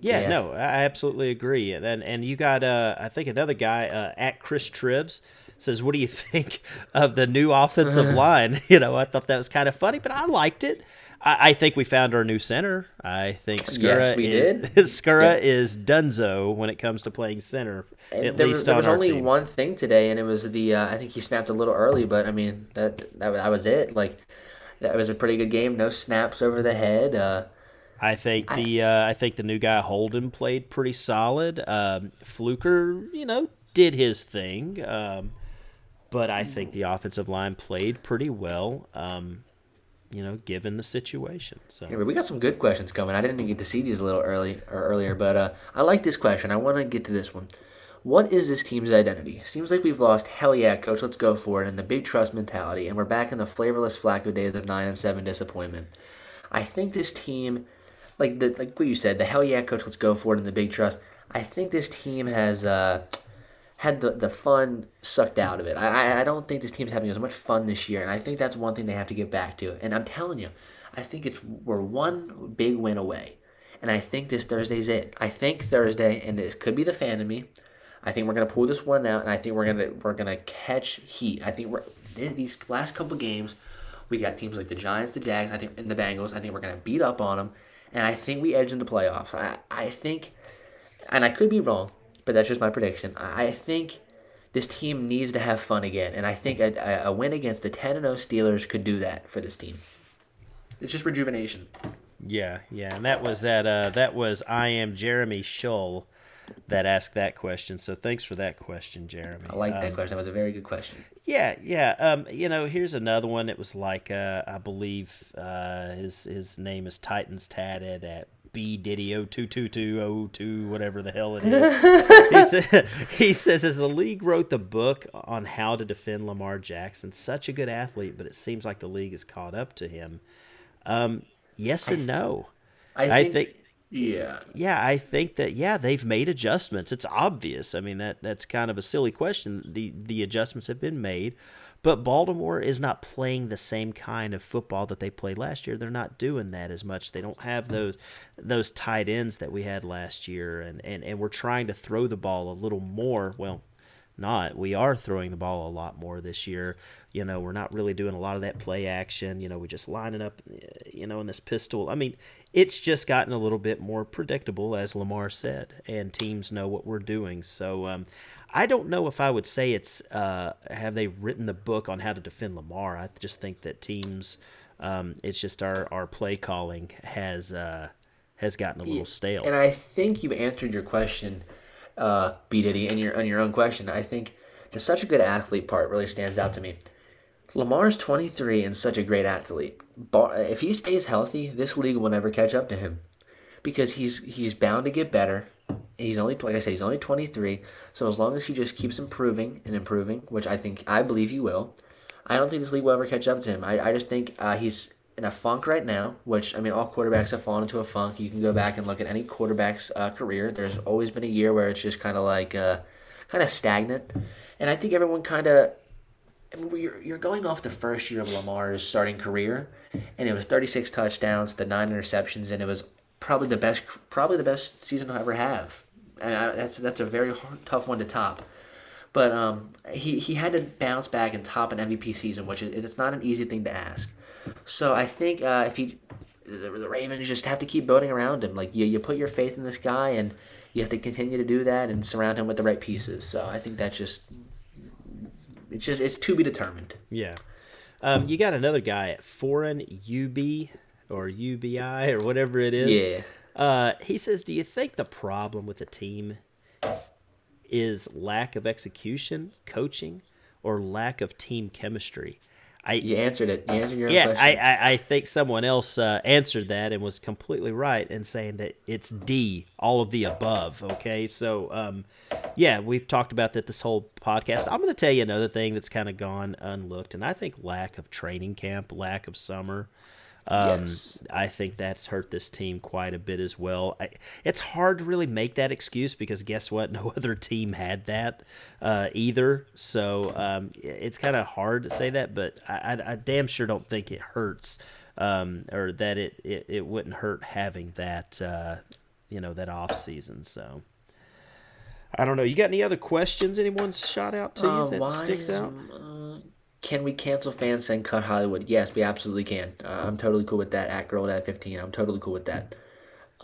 Yeah, Yeah. no, I absolutely agree. And and, and you got uh, I think another guy uh, at Chris Tribbs says, "What do you (laughs) think of the new offensive (laughs) line?" (laughs) You know, I thought that was kind of funny, but I liked it. I, I think we found our new center. I think Skura Yes, we is, did. (laughs) Skura Yeah. is Dunzo when it comes to playing center, And at there least was, there on was our only team. one thing today, and it was the uh, I think he snapped a little early, but I mean that that, that was it. Like that was a pretty good game. No snaps over the head. Uh, I think the uh, I think the new guy Holden played pretty solid. Um, Fluker, you know, did his thing, um, but I think the offensive line played pretty well. Um, you know, given the situation. So Anyway, we got some good questions coming. I didn't get to see these a little early or earlier, but uh, I like this question. I want to get to this one. What is this team's identity? Seems like we've lost hell yeah, coach, let's go for it, and the big trust mentality, and we're back in the flavorless Flacco days of nine and seven disappointment. I think this team, like the like what you said, the hell yeah, coach, let's go for it, and the big trust. I think this team has uh, had the, the fun sucked out of it. I, I don't think this team's having as much fun this year, and I think that's one thing they have to get back to. And I'm telling you, I think it's we're one big win away, And I think this Thursday's it. I think Thursday, and it could be the fan in me. I think we're gonna pull this one out, and I think we're gonna we're gonna catch heat. I think we're these last couple games, we got teams like the Giants, the Jags, I think, and the Bengals. I think we're gonna beat up on them, and I think we edge in the playoffs. I I think, and I could be wrong, but that's just my prediction. I think this team needs to have fun again, and I think a, a win against the 10 0 Steelers could do that for this team. It's just rejuvenation. Yeah, yeah, and that was that. Uh, that was I am Jeremy Shull that asked that question. So thanks for that question, Jeremy. I like that um, question. That was a very good question. Yeah, yeah. Um, you know, here's another one. It was like uh, I believe uh, his his name is Titans tatted at B Diddy 022202, whatever the hell it is. (laughs) he, said, (laughs) he says, as the league wrote the book on how to defend Lamar Jackson, such a good athlete, but it seems like the league has caught up to him. Um, yes and no. I think, I think yeah. Yeah, I think that yeah, they've made adjustments. It's obvious. I mean that that's kind of a silly question. The the adjustments have been made. But Baltimore is not playing the same kind of football that they played last year. They're not doing that as much. They don't have those those tight ends that we had last year, and, and, and we're trying to throw the ball a little more. Well, not. We are throwing the ball a lot more this year. You know, we're not really doing a lot of that play action. You know, we're just lining up, you know, in this pistol. I mean, it's just gotten a little bit more predictable, as Lamar said, and teams know what we're doing. So um, I don't know if I would say it's uh, have they written the book on how to defend Lamar. I just think that teams, um, it's just our, our play calling has uh, has gotten a little stale. And I think you answered your question, uh, B Diddy, in your on your own question. I think the such a good athlete part really stands out to me. Lamar's 23 and such a great athlete. If he stays healthy, this league will never catch up to him because he's he's bound to get better he's only like I said, he's only 23. So as long as he just keeps improving and improving, which I think I believe he will, I don't think this league will ever catch up to him. I, I just think uh, he's in a funk right now. Which I mean, all quarterbacks have fallen into a funk. You can go back and look at any quarterback's uh, career. There's always been a year where it's just kind of like uh, kind of stagnant, and I think everyone kind of. I mean, you're, you're going off the first year of Lamar's starting career, and it was 36 touchdowns, the nine interceptions, and it was probably the best probably the best season he'll ever have. And I, that's that's a very hard, tough one to top. But um, he he had to bounce back and top an MVP season, which is it's not an easy thing to ask. So I think uh, if he the, the Ravens just have to keep building around him. Like you, you put your faith in this guy, and you have to continue to do that and surround him with the right pieces. So I think that's just it's just it's to be determined. Yeah. Um, you got another guy at Foreign UB or UBI or whatever it is. Yeah. Uh, he says, "Do you think the problem with the team is lack of execution, coaching, or lack of team chemistry?" I, you answered it. You answered your yeah, I, I, I think someone else uh, answered that and was completely right in saying that it's D, all of the above. Okay, so um, yeah, we've talked about that this whole podcast. I'm going to tell you another thing that's kind of gone unlooked, and I think lack of training camp, lack of summer. Um, yes. I think that's hurt this team quite a bit as well. I, it's hard to really make that excuse because guess what? (laughs) No other team had that uh, either. So um, it's kind of hard to say that, but I, I, I, damn sure don't think it hurts um, or that it, it, it, wouldn't hurt having that, uh, you know, that off season. So. I don't know. You got any other questions? Anyone's shot out to you uh, that sticks out? Can we cancel fans and cut Hollywood? Yes, we absolutely can. Uh, I'm totally cool with that. At girl at 15, I'm totally cool with that.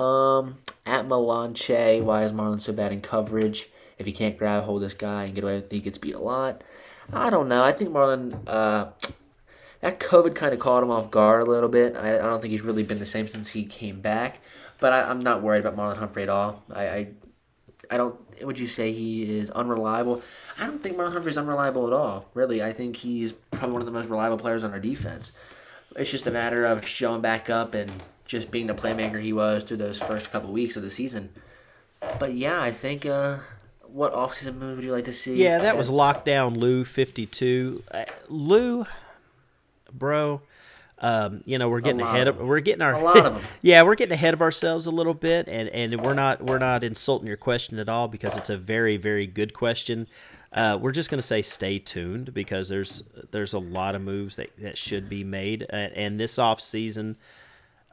Um, at Melanche, why is Marlon so bad in coverage? If he can't grab hold of this guy and get away with it, he gets beat a lot. I don't know. I think Marlon, uh, that COVID kind of caught him off guard a little bit. I, I don't think he's really been the same since he came back. But I, am not worried about Marlon Humphrey at all. I, I, I don't. Would you say he is unreliable? I don't think Marlon Humphrey's unreliable at all. Really, I think he's probably one of the most reliable players on our defense. It's just a matter of showing back up and just being the playmaker he was through those first couple weeks of the season. But yeah, I think. Uh, what offseason move would you like to see? Yeah, that was lockdown Lou fifty two. Uh, Lou, bro. Um, you know, we're getting ahead of, of we're getting our a lot of (laughs) them. yeah, we're getting ahead of ourselves a little bit, and and we're not we're not insulting your question at all because it's a very very good question. Uh, we're just going to say stay tuned because there's there's a lot of moves that, that should be made, and, and this off season,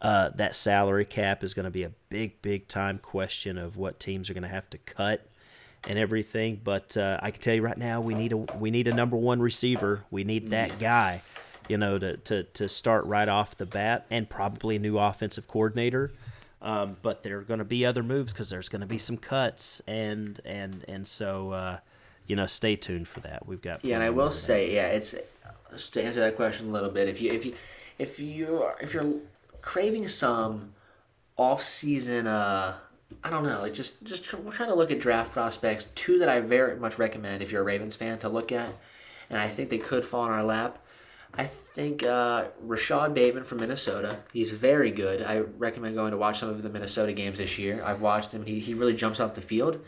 Uh, that salary cap is going to be a big, big time question of what teams are going to have to cut and everything. But uh, I can tell you right now, we need a we need a number one receiver. We need that guy, you know, to, to, to start right off the bat, and probably a new offensive coordinator. Um, but there are going to be other moves because there's going to be some cuts, and and and so uh, you know, stay tuned for that. We've got Yeah, and I will that. say, yeah, it's to answer that question a little bit. If you if you if you are if you're craving some off season, uh, I don't know, like just just tr- we're trying to look at draft prospects. Two that I very much recommend if you're a Ravens fan to look at, and I think they could fall in our lap. I think uh, Rashod Bateman from Minnesota. He's very good. I recommend going to watch some of the Minnesota games this year. I've watched him. He, he really jumps off the field.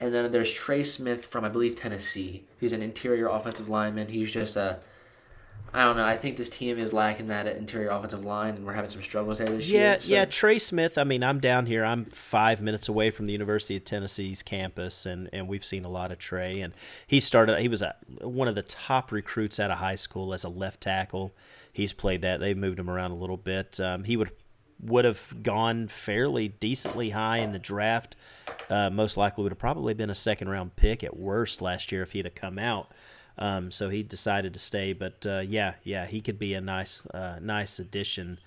And then there's Trey Smith from I believe Tennessee. He's an interior offensive lineman. He's just a I don't know. I think this team is lacking that interior offensive line, and we're having some struggles there this Yeah, year. so- yeah. Trey Smith. I mean, I'm down here. I'm five minutes away from the University of Tennessee's campus, and, and we've seen a lot of Trey. And he started. He was a, one of the top recruits out of high school as a left tackle. He's played that. They moved him around a little bit. Um, he would would have gone fairly decently high in the draft. Uh, most likely would have probably been a second round pick at worst last year if he'd have come out. Um, so he decided to stay. But uh, yeah, yeah, he could be a nice, uh, nice addition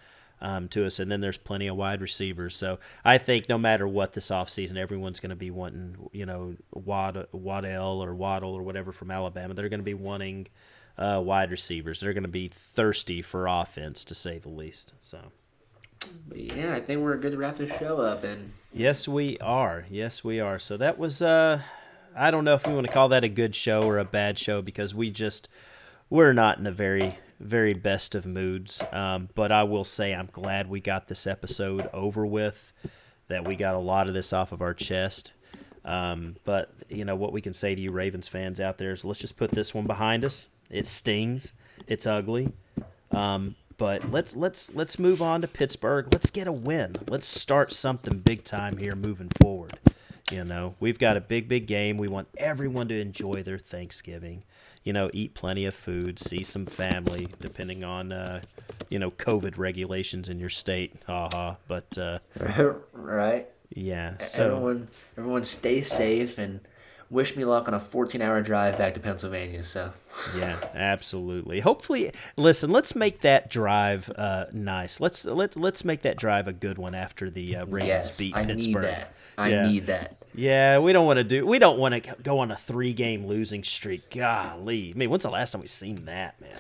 um, to us. And then there's plenty of wide receivers. So I think no matter what this offseason, everyone's going to be wanting, you know, Wad- Waddell or Waddle or whatever from Alabama. They're going to be wanting uh, wide receivers. They're going to be thirsty for offense, to say the least. So. But yeah, I think we're good to wrap this show up. And Yes, we are. Yes, we are. So that was uh I don't know if we want to call that a good show or a bad show because we just we're not in the very very best of moods. Um, but I will say I'm glad we got this episode over with, that we got a lot of this off of our chest. Um, but you know what we can say to you Ravens fans out there is let's just put this one behind us. It stings. It's ugly. Um, but let's let's let's move on to Pittsburgh. Let's get a win. Let's start something big time here moving forward. You know, we've got a big big game. We want everyone to enjoy their Thanksgiving. You know, eat plenty of food, see some family, depending on uh, you know COVID regulations in your state. Haha. But uh, (laughs) right, yeah, so everyone, everyone, stay safe and wish me luck on a 14-hour drive back to Pennsylvania. So (laughs) yeah, absolutely. Hopefully, listen. Let's make that drive uh, nice. Let's let let's make that drive a good one after the uh, Ravens yes, beat I Pittsburgh. need that. I Yeah. need that. Yeah, we don't want to do. We don't want to go on a three-game losing streak. Golly, I mean, when's the last time we've seen that, man?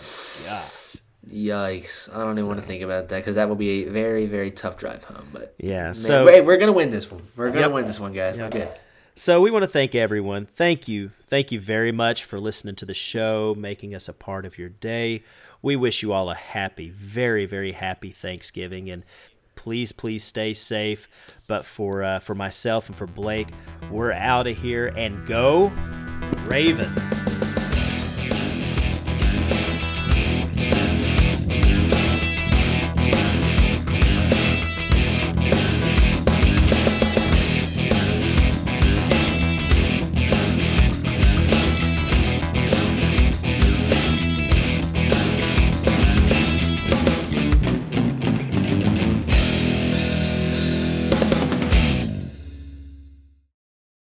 Gosh. Yikes! I don't even want to think about that because that will be a very, very tough drive home. But Yeah. Man, So hey, we're gonna win this one. We're gonna Yep. win this one, guys. We're good. So we want to thank everyone. Thank you. Thank you very much for listening to the show, making us a part of your day. We wish you all a happy, very, very happy Thanksgiving and please, please stay safe. But for uh, for myself and for Blake, we're out of here and go Ravens.